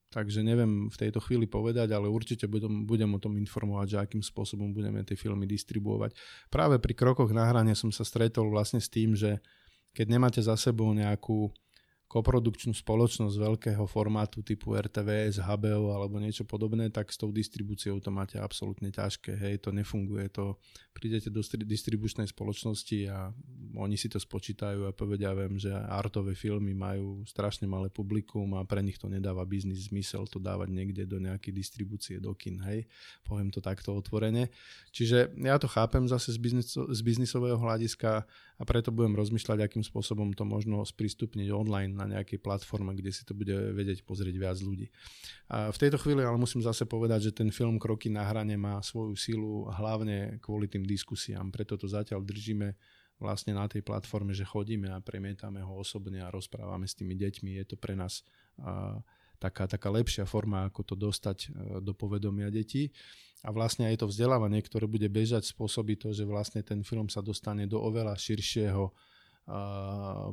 takže neviem v tejto chvíli povedať, ale určite budem, budem o tom informovať, že akým spôsobom budeme tie filmy distribuovať. Práve pri krokoch na hrane som sa stretol vlastne s tým, že keď nemáte za sebou nejakú koprodukčnú spoločnosť veľkého formátu typu RTVS, HBO alebo niečo podobné, tak s tou distribúciou to máte absolútne ťažké. Hej, to nefunguje. To prídete do distribučnej spoločnosti a oni si to spočítajú a povedia, viem, že artové filmy majú strašne malé publikum a pre nich to nedáva biznis zmysel to dávať niekde do nejakej distribúcie do kin. Hej, poviem to takto otvorene. Čiže ja to chápem zase z, biznis, z biznisového hľadiska a preto budem rozmýšľať, akým spôsobom to možno sprístupniť online na nejakej platforme, kde si to bude vedieť pozrieť viac ľudí. A v tejto chvíli ale musím zase povedať, že ten film Kroky na hrane má svoju silu hlavne kvôli tým diskusiám, preto to zatiaľ držíme vlastne na tej platforme, že chodíme a premietame ho osobne a rozprávame s tými deťmi. Je to pre nás a, taká, taká lepšia forma, ako to dostať a, do povedomia detí. A vlastne aj to vzdelávanie, ktoré bude bežať, spôsobí to, že vlastne ten film sa dostane do oveľa širšieho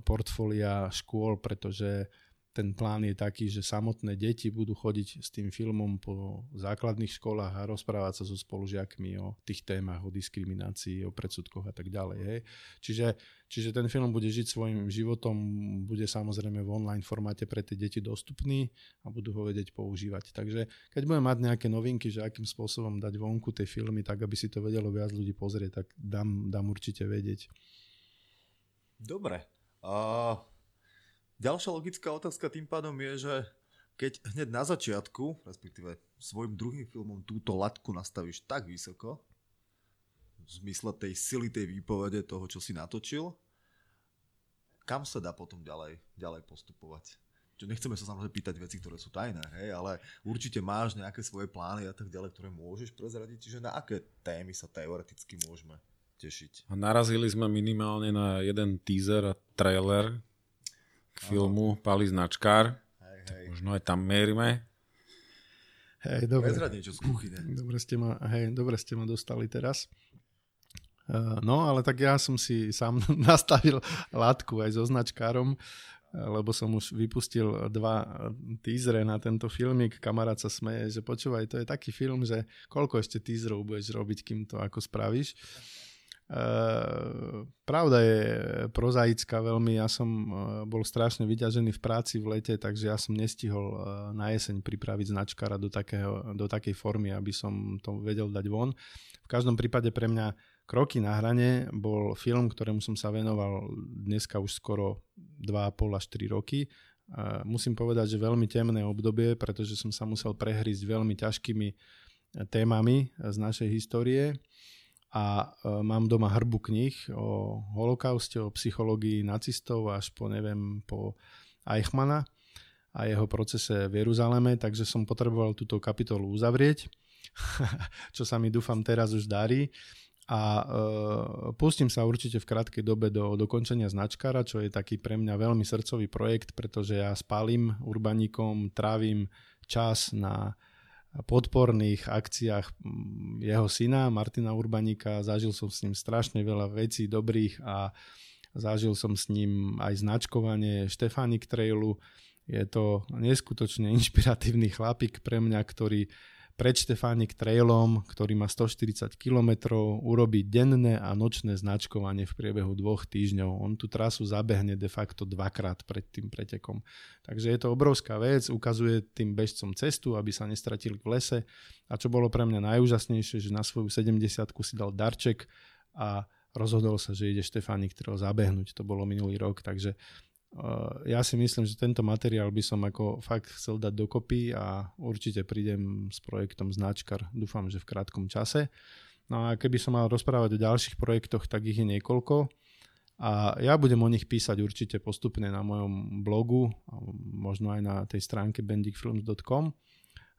portfólia škôl, pretože ten plán je taký, že samotné deti budú chodiť s tým filmom po základných školách a rozprávať sa so spolužiakmi o tých témach, o diskriminácii, o predsudkoch a tak ďalej. Hej. Čiže, čiže ten film bude žiť svojim životom, bude samozrejme v online formáte pre tie deti dostupný a budú ho vedieť používať. Takže keď budem mať nejaké novinky, že akým spôsobom dať vonku tie filmy, tak aby si to vedelo viac ľudí pozrieť, tak dám, dám určite vedieť. Dobre. Uh, Ďalšia logická otázka tým pádom je, že keď hneď na začiatku, respektíve svojim druhým filmom túto latku nastavíš tak vysoko, v zmysle tej sily tej výpovede toho, čo si natočil, kam sa dá potom ďalej, ďalej postupovať? Čo nechceme sa samozrejme pýtať veci, ktoré sú tajné, hej, ale určite máš nejaké svoje plány a tak ďalej, ktoré môžeš prezradiť, čiže na aké témy sa teoreticky môžeme tešiť. A narazili sme minimálne na jeden teaser a trailer k filmu Pali značkár. Hej, hej. Možno aj tam mierime. Hej, dobre. Prezrať niečo z kuchyne. Dobre ste ma, hej, dobre ste ma dostali teraz. Uh, no, ale tak ja som si sám [LAUGHS] nastavil látku aj so značkárom, lebo som už vypustil dva teasery na tento filmik. Kamarát sa smeje, že počúvaj, to je taký film, že koľko ešte teaserov budeš robiť, kým to ako spravíš. Uh, pravda je prozaická veľmi, ja som uh, bol strašne vyťažený v práci v lete, takže ja som nestihol uh, na jeseň pripraviť značkára do, takého, do takej formy, aby som to vedel dať von. V každom prípade pre mňa Kroky na hrane bol film, ktorému som sa venoval dneska už skoro 2,5 až 3 roky. Musím povedať, že veľmi temné obdobie, pretože som sa musel prehrísť veľmi ťažkými témami z našej histórie a e, mám doma hrbu knih o holokauste, o psychológii nacistov až po, neviem, po Eichmana a jeho procese v Jeruzaleme, takže som potreboval túto kapitolu uzavrieť, [LAUGHS] čo sa mi dúfam teraz už darí. A e, pustím sa určite v krátkej dobe do dokončenia značkára, čo je taký pre mňa veľmi srdcový projekt, pretože ja spálim urbaníkom, trávim čas na podporných akciách jeho syna Martina Urbanika. Zažil som s ním strašne veľa vecí dobrých a zažil som s ním aj značkovanie Štefánik Trailu. Je to neskutočne inšpiratívny chlapík pre mňa, ktorý pred Štefánik trailom, ktorý má 140 km, urobí denné a nočné značkovanie v priebehu dvoch týždňov. On tú trasu zabehne de facto dvakrát pred tým pretekom. Takže je to obrovská vec, ukazuje tým bežcom cestu, aby sa nestratili v lese. A čo bolo pre mňa najúžasnejšie, že na svoju 70 si dal darček a rozhodol sa, že ide Štefánik ktorého zabehnúť. To bolo minulý rok, takže ja si myslím, že tento materiál by som ako fakt chcel dať dokopy a určite prídem s projektom Značkar, dúfam, že v krátkom čase. No a keby som mal rozprávať o ďalších projektoch, tak ich je niekoľko. A ja budem o nich písať určite postupne na mojom blogu, možno aj na tej stránke bendikfilms.com.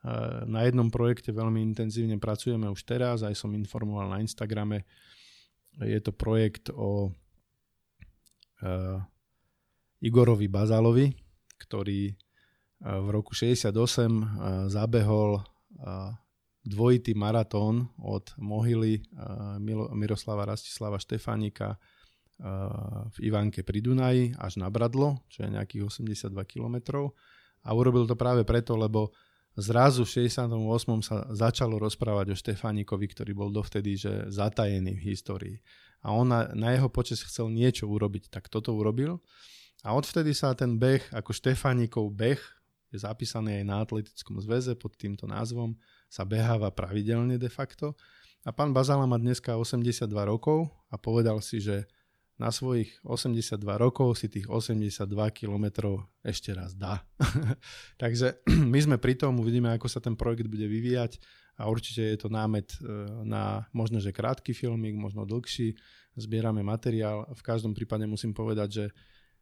Eh, na jednom projekte veľmi intenzívne pracujeme už teraz, aj som informoval na Instagrame. Je to projekt o eh, Igorovi Bazalovi, ktorý e, v roku 68 e, zabehol e, dvojitý maratón od mohyly Miroslava Rastislava Štefánika v Ivánke pri Dunaji až na Bradlo, čo je nejakých 82 km. A urobil to práve preto, lebo zrazu v 68. sa začalo rozprávať o Štefánikovi, ktorý bol dovtedy že zatajený v histórii. A on na, na jeho počas chcel niečo urobiť, tak toto urobil. A odvtedy sa ten beh, ako Štefánikov beh, je zapísaný aj na atletickom zväze pod týmto názvom, sa beháva pravidelne de facto. A pán Bazala má dneska 82 rokov a povedal si, že na svojich 82 rokov si tých 82 kilometrov ešte raz dá. [LAUGHS] Takže [CLEARS THROAT] my sme pri tom, uvidíme, ako sa ten projekt bude vyvíjať a určite je to námet e, na možno, že krátky filmik, možno dlhší. Zbierame materiál. V každom prípade musím povedať, že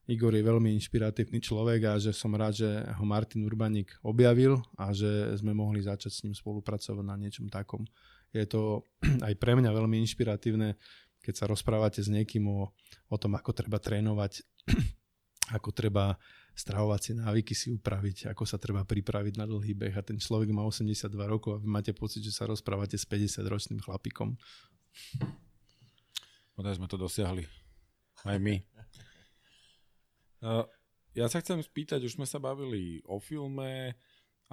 Igor je veľmi inšpiratívny človek a že som rád, že ho Martin Urbanik objavil a že sme mohli začať s ním spolupracovať na niečom takom. Je to [CLEARS THROAT] aj pre mňa veľmi inšpiratívne, keď sa rozprávate s niekým o, o tom, ako treba trénovať, [CLEARS THROAT] ako treba stravovacie návyky si upraviť, ako sa treba pripraviť na dlhý beh a ten človek má 82 rokov a vy máte pocit, že sa rozprávate s 50-ročným chlapikom. Podaj sme to dosiahli. Aj my. [LAUGHS] Ja sa chcem spýtať, už sme sa bavili o filme,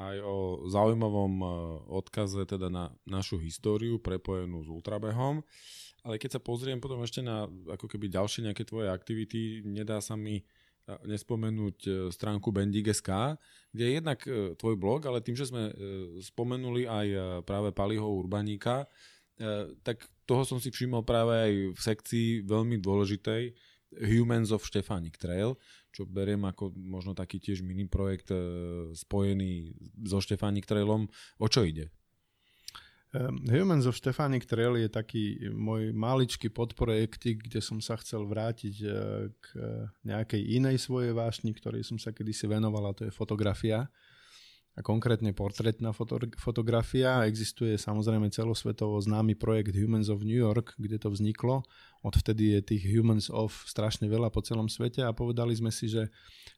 aj o zaujímavom uh, odkaze teda na našu históriu prepojenú s ultrabehom, ale keď sa pozriem potom ešte na ako keby ďalšie nejaké tvoje aktivity, nedá sa mi uh, nespomenúť stránku Bendig.sk, kde je jednak tvoj blog, ale tým, že sme spomenuli aj práve Paliho Urbaníka, tak toho som si všimol práve aj v sekcii veľmi dôležitej Humans of Stefanik Trail, čo beriem ako možno taký tiež mini projekt e, spojený so Štefánik Trailom. O čo ide? Um, Humans of Stefanik Trail je taký môj maličký podprojektik, kde som sa chcel vrátiť uh, k nejakej inej svojej vášni, ktorej som sa kedysi venoval, a to je fotografia a konkrétne portrétna foto- fotografia. Existuje samozrejme celosvetovo známy projekt Humans of New York, kde to vzniklo. Odvtedy je tých Humans of strašne veľa po celom svete a povedali sme si, že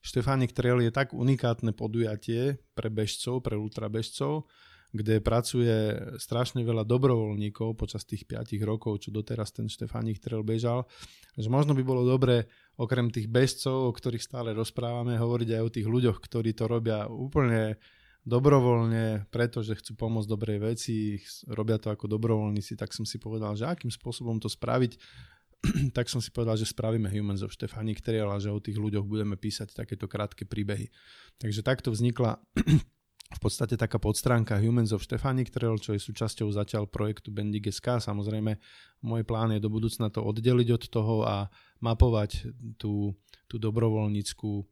Štefánik Trail je tak unikátne podujatie pre bežcov, pre ultrabežcov, kde pracuje strašne veľa dobrovoľníkov počas tých 5 rokov, čo doteraz ten Štefánik Trail bežal, že možno by bolo dobre okrem tých bežcov, o ktorých stále rozprávame, hovoriť aj o tých ľuďoch, ktorí to robia úplne dobrovoľne, pretože chcú pomôcť dobrej veci, robia to ako dobrovoľníci, tak som si povedal, že akým spôsobom to spraviť, [CLEARS THROAT] tak som si povedal, že spravíme Humans of Stefanik Trail a že o tých ľuďoch budeme písať takéto krátke príbehy. Takže takto vznikla [CLEARS THROAT] v podstate taká podstránka Humans of Stefanik Trail, čo je súčasťou zatiaľ projektu Bendig.sk. Samozrejme, môj plán je do budúcna to oddeliť od toho a mapovať tú, tú dobrovoľníckú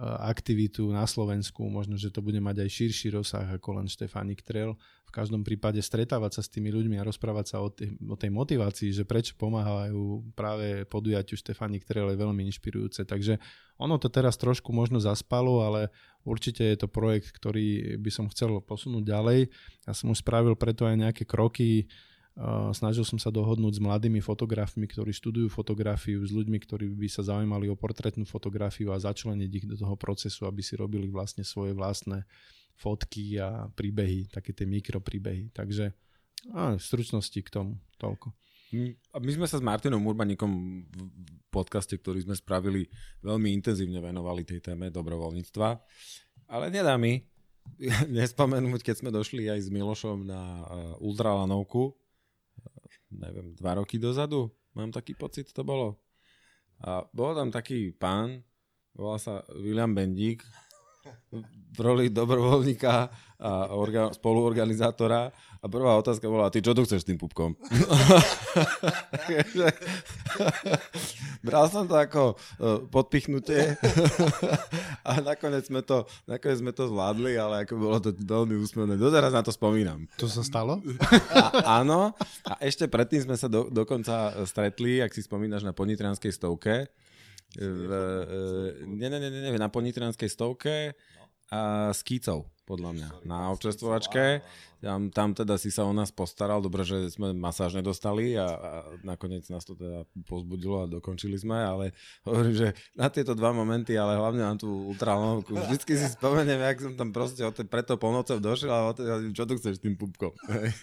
aktivitu na Slovensku, možno, že to bude mať aj širší rozsah ako len Štefánik Trail. V každom prípade stretávať sa s tými ľuďmi a rozprávať sa o tej, o tej motivácii, že prečo pomáhajú práve podujatiu Štefánik Trail je veľmi inšpirujúce. Takže ono to teraz trošku možno zaspalo, ale určite je to projekt, ktorý by som chcel posunúť ďalej. Ja som už spravil preto aj nejaké kroky, Snažil som sa dohodnúť s mladými fotografmi, ktorí študujú fotografiu, s ľuďmi, ktorí by sa zaujímali o portrétnu fotografiu a začleniť ich do toho procesu, aby si robili vlastne svoje vlastné fotky a príbehy, také tie mikropríbehy. Takže a v stručnosti k tomu toľko. My sme sa s Martinom Urbanikom v podcaste, ktorý sme spravili, veľmi intenzívne venovali tej téme dobrovoľníctva. Ale nedá mi [LAUGHS] nespomenúť, keď sme došli aj s Milošom na ultralanovku, neviem, dva roky dozadu, mám taký pocit, to bolo. A bol tam taký pán, volá sa William Bendík, v roli dobrovoľníka a orga, spoluorganizátora a prvá otázka bola, ty čo tu chceš s tým pupkom? [LAUGHS] Bral som to ako uh, podpichnutie [LAUGHS] a nakoniec sme, to, nakoniec sme to zvládli, ale ako bolo to veľmi úsmevné. Doteraz na to spomínam. To sa stalo? A, áno. A ešte predtým sme sa do, dokonca stretli, ak si spomínaš, na Ponitrianskej stovke. V, nie, nie, nie, nie, na Ponitrianskej stovke a s Kýcov, podľa mňa, na občerstvovačke. Tam, tam teda si sa o nás postaral, dobre, že sme masáž nedostali a, a nakoniec nás to teda pozbudilo a dokončili sme, ale hovorím, že na tieto dva momenty, ale hlavne na tú ultralanovku, vždycky si spomeniem, jak som tam proste od preto polnocov došiel a od čo tu chceš s tým pupkom.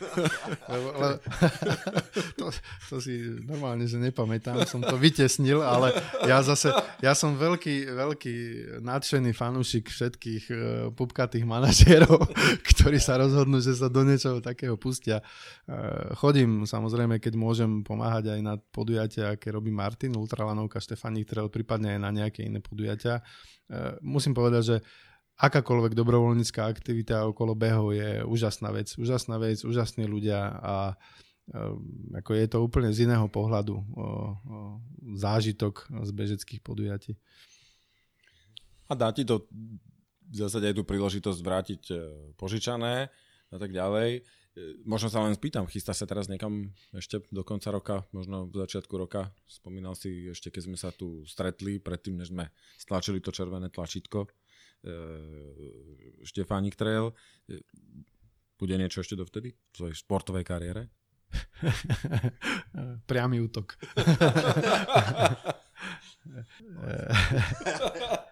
[LAUGHS] lebo, lebo, [LAUGHS] to, to si normálne, že nepamätám, som to vytesnil, ale ja zase, ja som veľký, veľký nadšený fanúšik všetkých uh, pupkatých manažérov, [LAUGHS] ktorí sa rozhodnú, že sa do niečoho takého pustia. E, chodím samozrejme, keď môžem pomáhať aj na podujatia, aké robí Martin, Ultralanovka, Štefani Trail, prípadne aj na nejaké iné podujatia. E, musím povedať, že akákoľvek dobrovoľnícká aktivita okolo behov je úžasná vec. Úžasná vec, úžasní ľudia a e, ako je to úplne z iného pohľadu o, o zážitok z bežeckých podujatí. A dá ti to v zásade aj tú príležitosť vrátiť požičané a tak ďalej. E, možno sa len spýtam, chystá sa teraz niekam ešte do konca roka, možno v začiatku roka. Spomínal si ešte, keď sme sa tu stretli, predtým, než sme stlačili to červené tlačítko. E, Štefánik Trail. E, bude niečo ešte dovtedy v svojej športovej kariére? [LAUGHS] Priamy útok. [LAUGHS] [LAUGHS]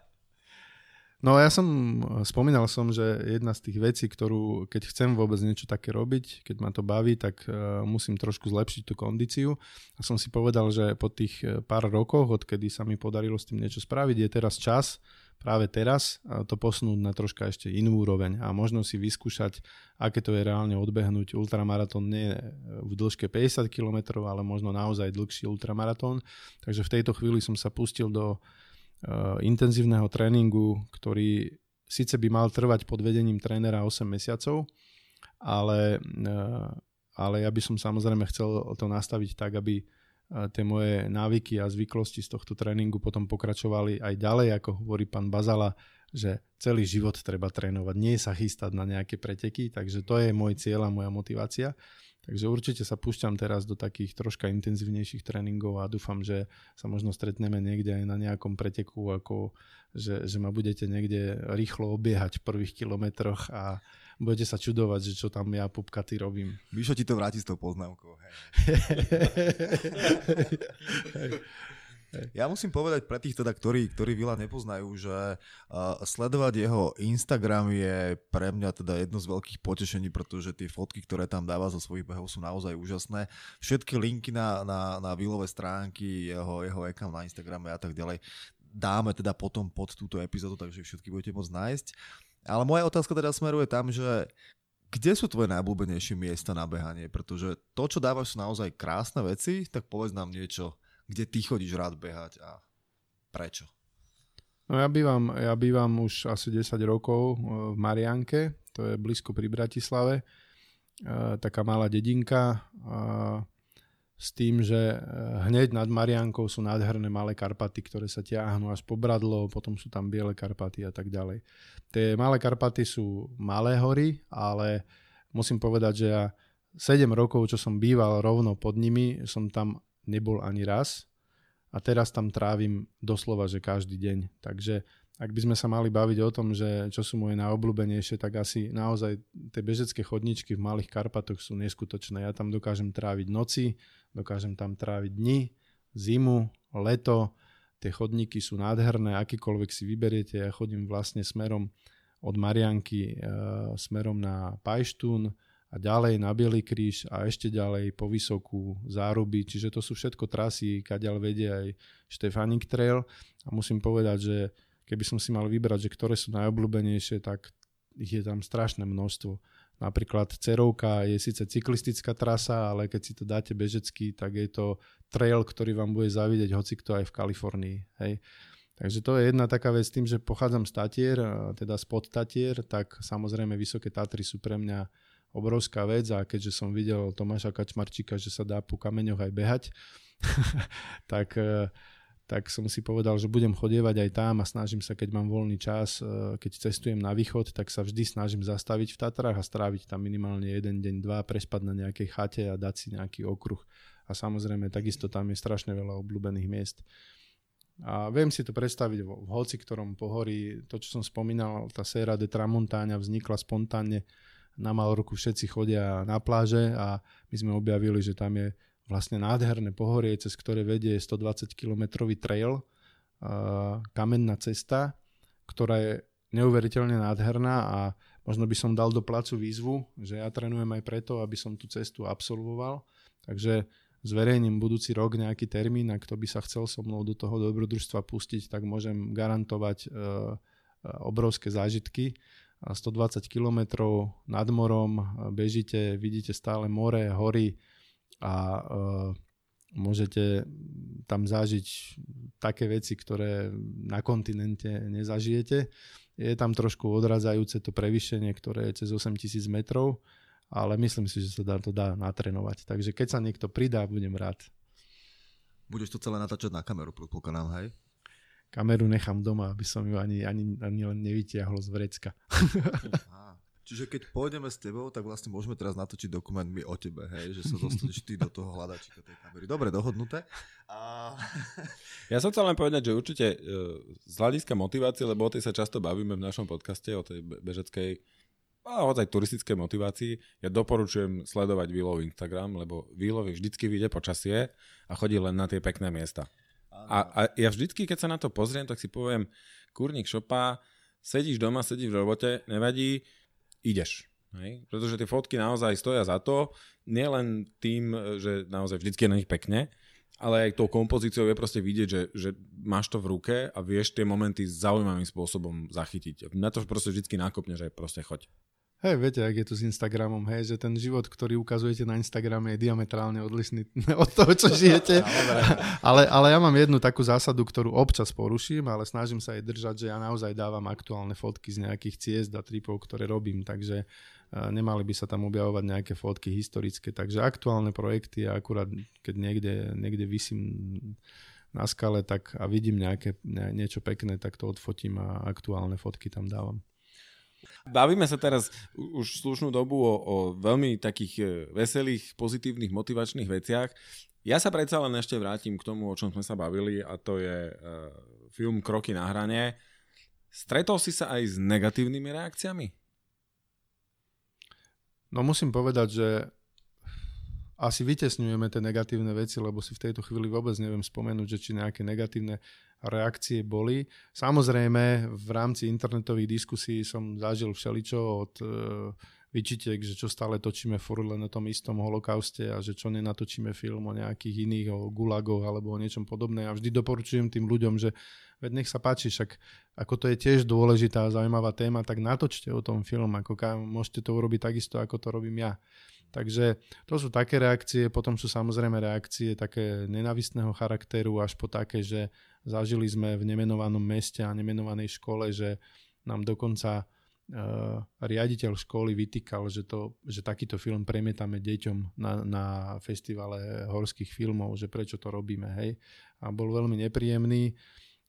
No ja som, spomínal som, že jedna z tých vecí, ktorú, keď chcem vôbec niečo také robiť, keď ma to baví, tak uh, musím trošku zlepšiť tú kondíciu. A som si povedal, že po tých e, pár rokoch, odkedy sa mi podarilo s tým niečo spraviť, je teraz čas, práve teraz, to posunúť na troška ešte inú úroveň a možno si vyskúšať, aké to je reálne odbehnúť ultramaratón nie v dĺžke 50 km, ale možno naozaj dlhší ultramaratón. Takže v tejto chvíli som sa pustil do Eh, intenzívneho tréningu, ktorý síce by mal trvať pod vedením trénera 8 mesiacov, ale, eh, ale ja by som samozrejme chcel to nastaviť tak, aby tie moje návyky a zvyklosti z tohto tréningu potom pokračovali aj ďalej, ako hovorí pán Bazala, že celý život treba trénovať, nie sa chystať na nejaké preteky, takže to je môj cieľ a moja motivácia. Takže určite sa púšťam teraz do takých troška intenzívnejších tréningov a dúfam, že sa možno stretneme niekde aj na nejakom preteku, ako že, že ma budete niekde rýchlo obiehať v prvých kilometroch a budete sa čudovať, že čo tam ja pupkaty robím. Mišo ti to vráti s tou poznámkou. Hej. [LAUGHS] Ja musím povedať pre tých teda, ktorí, ktorí Vila nepoznajú, že uh, sledovať jeho Instagram je pre mňa teda jedno z veľkých potešení, pretože tie fotky, ktoré tam dáva zo svojich behov sú naozaj úžasné. Všetky linky na, na, na Vilové stránky, jeho, jeho account na Instagrame a tak ďalej dáme teda potom pod túto epizódu, takže všetky budete môcť nájsť. Ale moja otázka teda smeruje tam, že kde sú tvoje najblúbenejšie miesta na behanie? Pretože to, čo dávaš, sú naozaj krásne veci, tak povedz nám niečo kde ty chodíš rád behať a prečo? No ja bývam, ja bývam už asi 10 rokov e, v Marianke, to je blízko pri Bratislave, e, taká malá dedinka s tým, že hneď nad Mariankou sú nádherné malé Karpaty, ktoré sa ťahnú až po Bradlo, potom sú tam biele Karpaty a tak ďalej. Tie malé Karpaty sú malé hory, ale musím povedať, že ja 7 rokov, čo som býval rovno pod nimi, som tam nebol ani raz a teraz tam trávim doslova, že každý deň. Takže ak by sme sa mali baviť o tom, že čo sú moje najobľúbenejšie, tak asi naozaj tie bežecké chodničky v Malých Karpatoch sú neskutočné. Ja tam dokážem tráviť noci, dokážem tam tráviť dni, zimu, leto, tie chodníky sú nádherné, akýkoľvek si vyberiete. Ja chodím vlastne smerom od Marianky e, smerom na Pajštún, a ďalej na Bielý kríž a ešte ďalej po Vysokú záruby, čiže to sú všetko trasy, kadeľ vedie aj Štefanik Trail a musím povedať, že keby som si mal vybrať, že ktoré sú najobľúbenejšie, tak ich je tam strašné množstvo. Napríklad Cerovka je síce cyklistická trasa, ale keď si to dáte bežecky, tak je to trail, ktorý vám bude zavidieť hoci kto aj v Kalifornii. Hej. Takže to je jedna taká vec tým, že pochádzam z Tatier, teda spod Tatier, tak samozrejme Vysoké Tatry sú pre mňa obrovská vec a keďže som videl Tomáša Kačmarčíka, že sa dá po kameňoch aj behať, [LAUGHS] tak, e, tak som si povedal, že budem chodievať aj tam a snažím sa, keď mám voľný čas, e, keď cestujem na východ, tak sa vždy snažím zastaviť v Tatrách a stráviť tam minimálne jeden deň, dva, prespať na nejakej chate a dať si nejaký okruh. A samozrejme, takisto tam je strašne veľa obľúbených miest. A viem si to predstaviť v hoci ktorom pohorí. To, čo som spomínal, tá séra de Tramontáňa vznikla spontánne na Malorku všetci chodia na pláže a my sme objavili, že tam je vlastne nádherné pohorie, cez ktoré vedie 120 km trail, kamenná cesta, ktorá je neuveriteľne nádherná a možno by som dal do placu výzvu, že ja trénujem aj preto, aby som tú cestu absolvoval. Takže zverejním budúci rok nejaký termín a kto by sa chcel so mnou do toho dobrodružstva pustiť, tak môžem garantovať e, e, obrovské zážitky 120 km nad morom, bežíte, vidíte stále more, hory a uh, môžete tam zažiť také veci, ktoré na kontinente nezažijete. Je tam trošku odrazajúce to prevýšenie, ktoré je cez 8000 metrov, ale myslím si, že sa dá, to dá natrénovať. Takže keď sa niekto pridá, budem rád. Budeš to celé natáčať na kameru, predpokladám, hej? Kameru nechám doma, aby som ju ani, ani, ani len nevytiahol z vrecka. [LAUGHS] Čiže keď pôjdeme s tebou, tak vlastne môžeme teraz natočiť dokument my o tebe, hej, že sa dostaneš ty do toho hľadačika tej kamery. Dobre, dohodnuté. A... [LAUGHS] Ja som chcel len povedať, že určite e, z hľadiska motivácie, lebo o tej sa často bavíme v našom podcaste, o tej bežeckej a aj turistickej motivácii, ja doporučujem sledovať Výlov Instagram, lebo Výlov vždycky vyjde počasie a chodí len na tie pekné miesta. A, a ja vždycky, keď sa na to pozriem, tak si poviem, kurník šopa, sedíš doma, sedíš v robote, nevadí, ideš. Hej? Pretože tie fotky naozaj stoja za to, nielen tým, že naozaj vždycky je na nich pekne, ale aj tou kompozíciou je proste vidieť, že, že máš to v ruke a vieš tie momenty zaujímavým spôsobom zachytiť. Na to proste vždycky nákopne, že proste choď. Hej, viete, ak je to s Instagramom, hej, že ten život, ktorý ukazujete na Instagrame je diametrálne odlišný [LAUGHS] od toho, čo [LAUGHS] žijete. ale, ale ja mám jednu takú zásadu, ktorú občas poruším, ale snažím sa aj držať, že ja naozaj dávam aktuálne fotky z nejakých ciest a tripov, ktoré robím, takže nemali by sa tam objavovať nejaké fotky historické. Takže aktuálne projekty a akurát keď niekde, niekde vysím na skale tak a vidím nejaké, ne, niečo pekné, tak to odfotím a aktuálne fotky tam dávam. Bavíme sa teraz už slušnú dobu o, o veľmi takých e, veselých, pozitívnych, motivačných veciach. Ja sa predsa len ešte vrátim k tomu, o čom sme sa bavili a to je uh, film Kroky na hrane. Stretol si sa aj s negatívnymi reakciami? No musím povedať, že asi vytesňujeme tie negatívne veci, lebo si v tejto chvíli vôbec neviem spomenúť, že či nejaké negatívne reakcie boli. Samozrejme, v rámci internetových diskusí som zažil všeličo od e, vyčitiek, že čo stále točíme furt len o tom istom holokauste a že čo nenatočíme film o nejakých iných, o gulagoch alebo o niečom podobné. A vždy doporučujem tým ľuďom, že veď nech sa páči, však ako to je tiež dôležitá a zaujímavá téma, tak natočte o tom film, ako môžete to urobiť takisto, ako to robím ja. Takže to sú také reakcie, potom sú samozrejme reakcie také nenavistného charakteru až po také, že zažili sme v nemenovanom meste a nemenovanej škole, že nám dokonca uh, riaditeľ školy vytýkal, že, to, že takýto film premietame deťom na, na festivale horských filmov, že prečo to robíme, hej. A bol veľmi nepríjemný.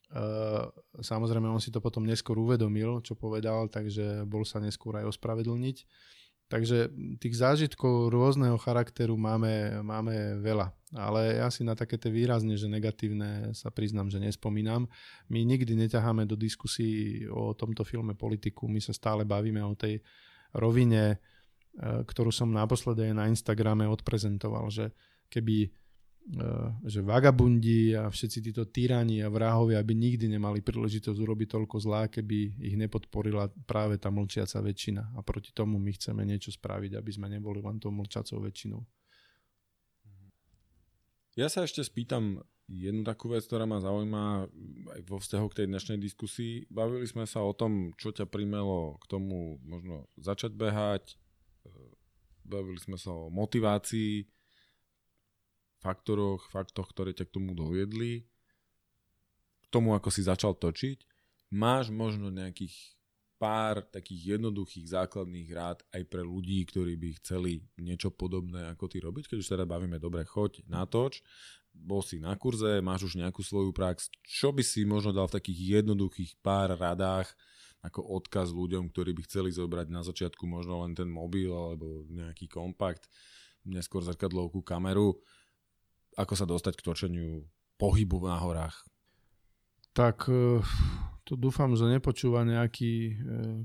Uh, samozrejme, on si to potom neskôr uvedomil, čo povedal, takže bol sa neskôr aj ospravedlniť. Takže tých zážitkov rôzneho charakteru máme, máme veľa. Ale ja si na také tie výrazne, že negatívne sa priznám, že nespomínam. My nikdy neťaháme do diskusí o tomto filme politiku. My sa stále bavíme o tej rovine, e, ktorú som naposledy na Instagrame odprezentoval, že keby že vagabundi a všetci títo tyrani a vrahovia by nikdy nemali príležitosť urobiť toľko zlá, keby ich nepodporila práve tá mlčiaca väčšina. A proti tomu my chceme niečo spraviť, aby sme neboli len tou mlčacou väčšinou. Ja sa ešte spýtam jednu takú vec, ktorá ma zaujíma aj vo vzťahu k tej dnešnej diskusii. Bavili sme sa o tom, čo ťa primelo k tomu možno začať behať. Eh, bavili sme sa o motivácii faktoroch, faktoch, ktoré ťa k tomu doviedli, k tomu, ako si začal točiť, máš možno nejakých pár takých jednoduchých základných rád aj pre ľudí, ktorí by chceli niečo podobné ako ty robiť, keď už teda bavíme, dobre, choď, natoč, bol si na kurze, máš už nejakú svoju prax, čo by si možno dal v takých jednoduchých pár radách ako odkaz ľuďom, ktorí by chceli zobrať na začiatku možno len ten mobil alebo nejaký kompakt, neskôr zrkadlovku, kameru, ako sa dostať k točeniu pohybu na horách? Tak e, to dúfam, že nepočúva nejaký e,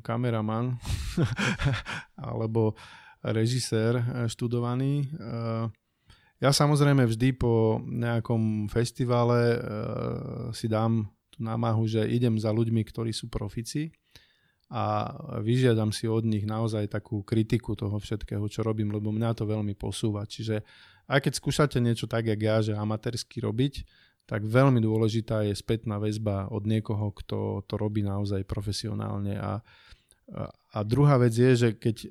kameraman [LAUGHS] alebo režisér e, študovaný. Ja samozrejme vždy po nejakom festivale si dám tú námahu, že idem za ľuďmi, ktorí sú profici a vyžiadam si od nich naozaj takú kritiku toho všetkého, čo robím, lebo mňa to veľmi posúva. Čiže aj keď skúšate niečo tak, jak ja, že amatérsky robiť, tak veľmi dôležitá je spätná väzba od niekoho, kto to robí naozaj profesionálne. A, a druhá vec je, že keď e,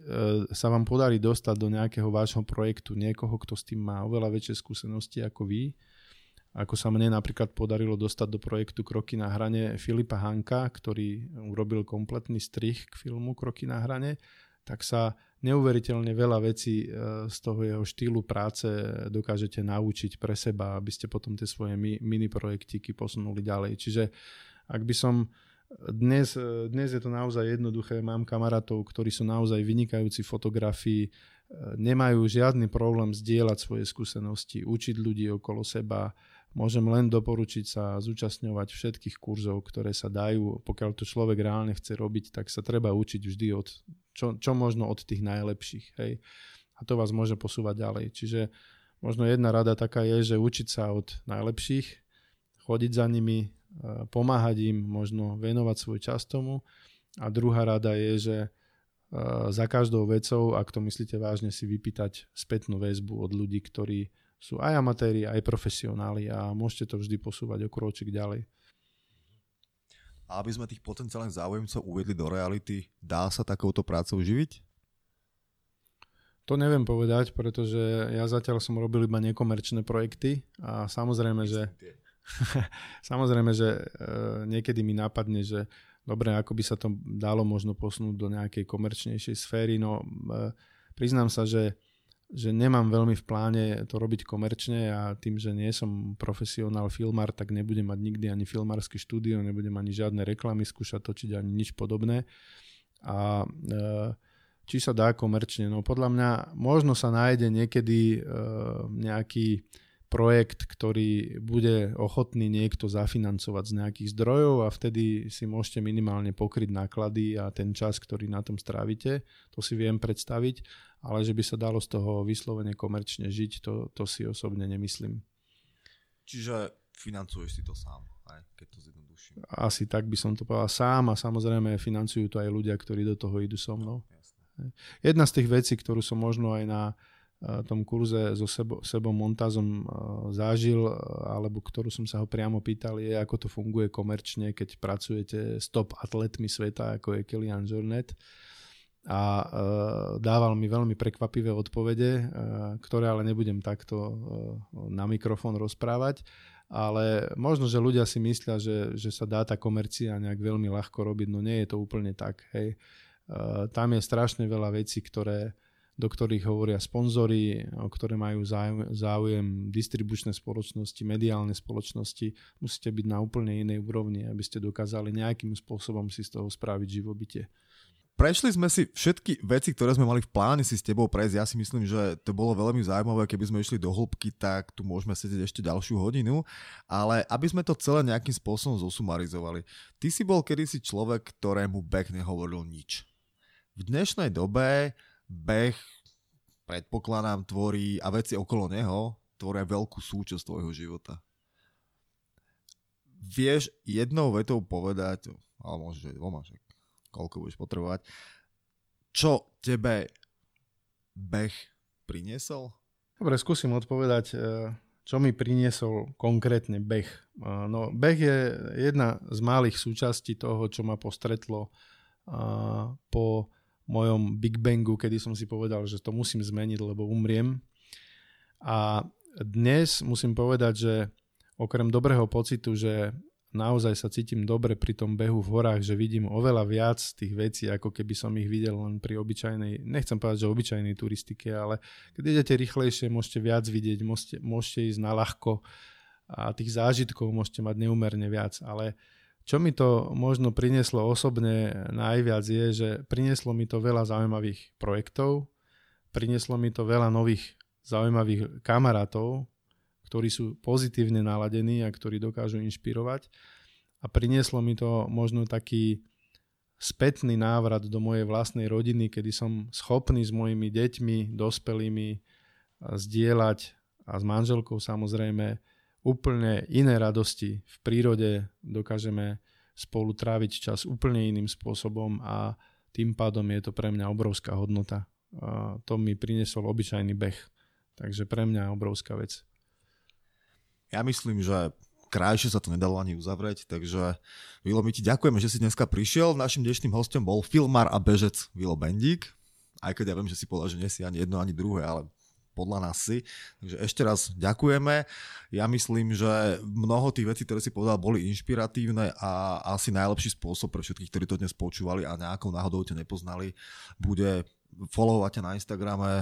sa vám podarí dostať do nejakého vášho projektu niekoho, kto s tým má oveľa väčšie skúsenosti ako vy, ako sa mne napríklad podarilo dostať do projektu Kroky na hrane Filipa Hanka, ktorý urobil kompletný strich k filmu Kroky na hrane, tak sa neuveriteľne veľa vecí e, z toho jeho štýlu práce dokážete naučiť pre seba, aby ste potom tie svoje mini projektiky posunuli ďalej. Čiže ak by som dnes, e, dnes je to naozaj jednoduché, mám kamarátov, ktorí sú naozaj vynikajúci fotografii, e, nemajú žiadny problém zdieľať svoje skúsenosti, učiť ľudí okolo seba, Môžem len doporučiť sa zúčastňovať všetkých kurzov, ktoré sa dajú. Pokiaľ to človek reálne chce robiť, tak sa treba učiť vždy od, čo, čo možno od tých najlepších. Hej. A to vás môže posúvať ďalej. Čiže možno jedna rada taká je, že učiť sa od najlepších, chodiť za nimi, e, pomáhať im, možno venovať svoj čas tomu. A druhá rada je, že e, za každou vecou, ak to myslíte vážne, si vypýtať spätnú väzbu od ľudí, ktorí sú aj amatéri, aj profesionáli a môžete to vždy posúvať o kročík ďalej. A aby sme tých potenciálnych záujemcov uvedli do reality, dá sa takouto prácou živiť? To neviem povedať, pretože ja zatiaľ som robil iba nekomerčné projekty a samozrejme, že [LAUGHS] samozrejme, že e, niekedy mi napadne, že dobre, ako by sa to dalo možno posunúť do nejakej komerčnejšej sféry. No, e, priznám sa, že, že nemám veľmi v pláne to robiť komerčne a tým, že nie som profesionál filmár, tak nebudem mať nikdy ani filmársky štúdio, nebudem ani žiadne reklamy skúšať točiť, ani nič podobné. A e, či sa dá komerčne? No podľa mňa možno sa nájde niekedy e, nejaký projekt, ktorý bude ochotný niekto zafinancovať z nejakých zdrojov a vtedy si môžete minimálne pokryť náklady a ten čas, ktorý na tom strávite, to si viem predstaviť, ale že by sa dalo z toho vyslovene komerčne žiť, to, to si osobne nemyslím. Čiže financuješ si to sám, aj, keď to zjednoduším. Asi tak by som to povedal sám a samozrejme financujú to aj ľudia, ktorí do toho idú so mnou. Jedna z tých vecí, ktorú som možno aj na tom kurze so sebo, sebou Montazom zažil, alebo ktorú som sa ho priamo pýtal, je, ako to funguje komerčne, keď pracujete s top atletmi sveta, ako je Kilian Jornet. A dával mi veľmi prekvapivé odpovede, ktoré ale nebudem takto na mikrofón rozprávať. Ale možno, že ľudia si myslia, že, že sa dá tá komercia nejak veľmi ľahko robiť, no nie je to úplne tak. Hej. Tam je strašne veľa vecí, ktoré, do ktorých hovoria sponzory, o ktoré majú záujem distribučné spoločnosti, mediálne spoločnosti. Musíte byť na úplne inej úrovni, aby ste dokázali nejakým spôsobom si z toho spraviť živobytie. Prešli sme si všetky veci, ktoré sme mali v pláne si s tebou prejsť. Ja si myslím, že to bolo veľmi zaujímavé. Keby sme išli do hĺbky, tak tu môžeme sedieť ešte ďalšiu hodinu. Ale aby sme to celé nejakým spôsobom zosumarizovali. Ty si bol kedysi človek, ktorému beh nehovoril nič. V dnešnej dobe beh, predpokladám, tvorí a veci okolo neho tvoria veľkú súčasť tvojho života. Vieš jednou vetou povedať, ale môžeš aj dvoma, že koľko budeš potrebovať, čo tebe beh priniesol? Dobre, skúsim odpovedať, e, čo mi priniesol konkrétne beh. E, no, beh je jedna z malých súčastí toho, čo ma postretlo e, po mojom Big Bangu, kedy som si povedal, že to musím zmeniť, lebo umriem. A dnes musím povedať, že okrem dobrého pocitu, že naozaj sa cítim dobre pri tom behu v horách, že vidím oveľa viac tých vecí, ako keby som ich videl len pri obyčajnej, nechcem povedať, že obyčajnej turistike, ale keď idete rýchlejšie, môžete viac vidieť, môžete, môžete ísť na ľahko a tých zážitkov môžete mať neumerne viac, ale čo mi to možno prinieslo osobne najviac je, že prinieslo mi to veľa zaujímavých projektov, prinieslo mi to veľa nových zaujímavých kamarátov, ktorí sú pozitívne naladení a ktorí dokážu inšpirovať. A prinieslo mi to možno taký spätný návrat do mojej vlastnej rodiny, kedy som schopný s mojimi deťmi, dospelými zdieľať a s manželkou samozrejme úplne iné radosti v prírode, dokážeme spolu tráviť čas úplne iným spôsobom a tým pádom je to pre mňa obrovská hodnota. A to mi priniesol obyčajný beh, takže pre mňa obrovská vec. Ja myslím, že krajšie sa to nedalo ani uzavrieť, takže Vilo, my ti ďakujeme, že si dneska prišiel. Našim dnešným hostom bol filmár a bežec Vilo Bendík. Aj keď ja viem, že si povedal, že nie si ani jedno, ani druhé, ale podľa nás si. Takže ešte raz ďakujeme. Ja myslím, že mnoho tých vecí, ktoré si povedal, boli inšpiratívne a asi najlepší spôsob pre všetkých, ktorí to dnes počúvali a nejakou náhodou ťa nepoznali, bude followovať ťa na Instagrame,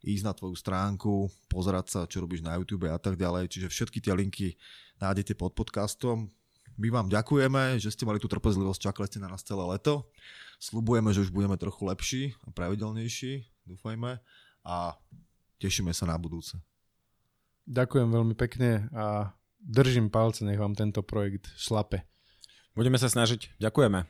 ísť na tvoju stránku, pozerať sa, čo robíš na YouTube a tak ďalej. Čiže všetky tie linky nájdete pod podcastom. My vám ďakujeme, že ste mali tú trpezlivosť, čakali ste na nás celé leto. Slubujeme, že už budeme trochu lepší a pravidelnejší, dúfajme. A tešíme sa na budúce. Ďakujem veľmi pekne a držím palce, nech vám tento projekt šlape. Budeme sa snažiť. Ďakujeme.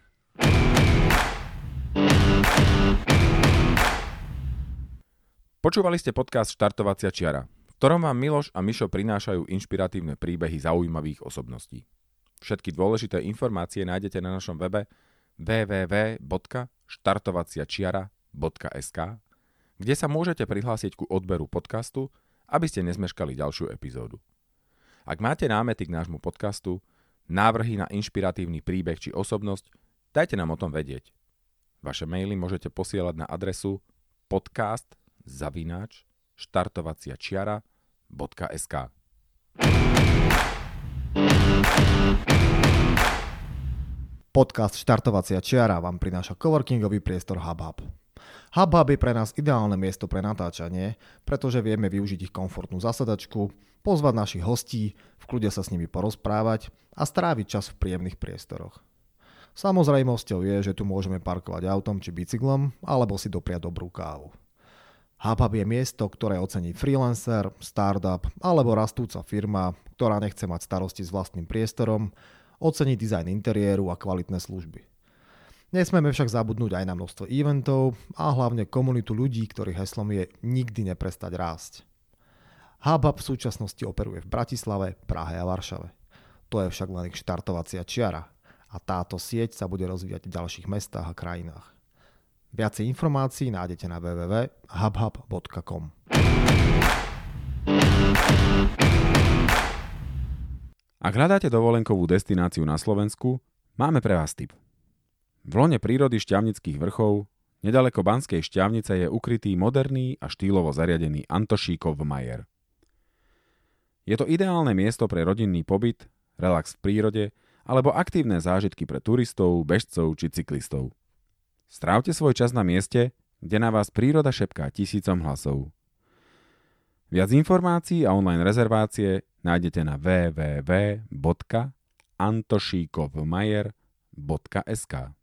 Počúvali ste podcast Štartovacia čiara, v ktorom vám Miloš a Mišo prinášajú inšpiratívne príbehy zaujímavých osobností. Všetky dôležité informácie nájdete na našom webe www.štartovaciačiara.sk kde sa môžete prihlásiť ku odberu podcastu, aby ste nezmeškali ďalšiu epizódu. Ak máte námety k nášmu podcastu, návrhy na inšpiratívny príbeh či osobnosť, dajte nám o tom vedieť. Vaše maily môžete posielať na adresu podcast zavináč štartovacia čiara.sk. Podcast Štartovacia čiara vám prináša coworkingový priestor HubHub. HubHub je pre nás ideálne miesto pre natáčanie, pretože vieme využiť ich komfortnú zasadačku, pozvať našich hostí, v kľude sa s nimi porozprávať a stráviť čas v príjemných priestoroch. Samozrejmosťou je, že tu môžeme parkovať autom či bicyklom, alebo si dopriať dobrú kávu. HubHub je miesto, ktoré ocení freelancer, startup alebo rastúca firma, ktorá nechce mať starosti s vlastným priestorom, ocení dizajn interiéru a kvalitné služby. Nesmieme však zabudnúť aj na množstvo eventov a hlavne komunitu ľudí, ktorých heslom je nikdy neprestať rásť. HubHub v súčasnosti operuje v Bratislave, Prahe a Varšave. To je však len ich štartovacia čiara a táto sieť sa bude rozvíjať v ďalších mestách a krajinách. Viacej informácií nájdete na www.hubhub.com. Ak hľadáte dovolenkovú destináciu na Slovensku, máme pre vás tip. V lone prírody šťavnických vrchov, nedaleko Banskej šťavnice je ukrytý moderný a štýlovo zariadený Antošíkov majer. Je to ideálne miesto pre rodinný pobyt, relax v prírode alebo aktívne zážitky pre turistov, bežcov či cyklistov. Strávte svoj čas na mieste, kde na vás príroda šepká tisícom hlasov. Viac informácií a online rezervácie nájdete na www.antošíkovmajer.sk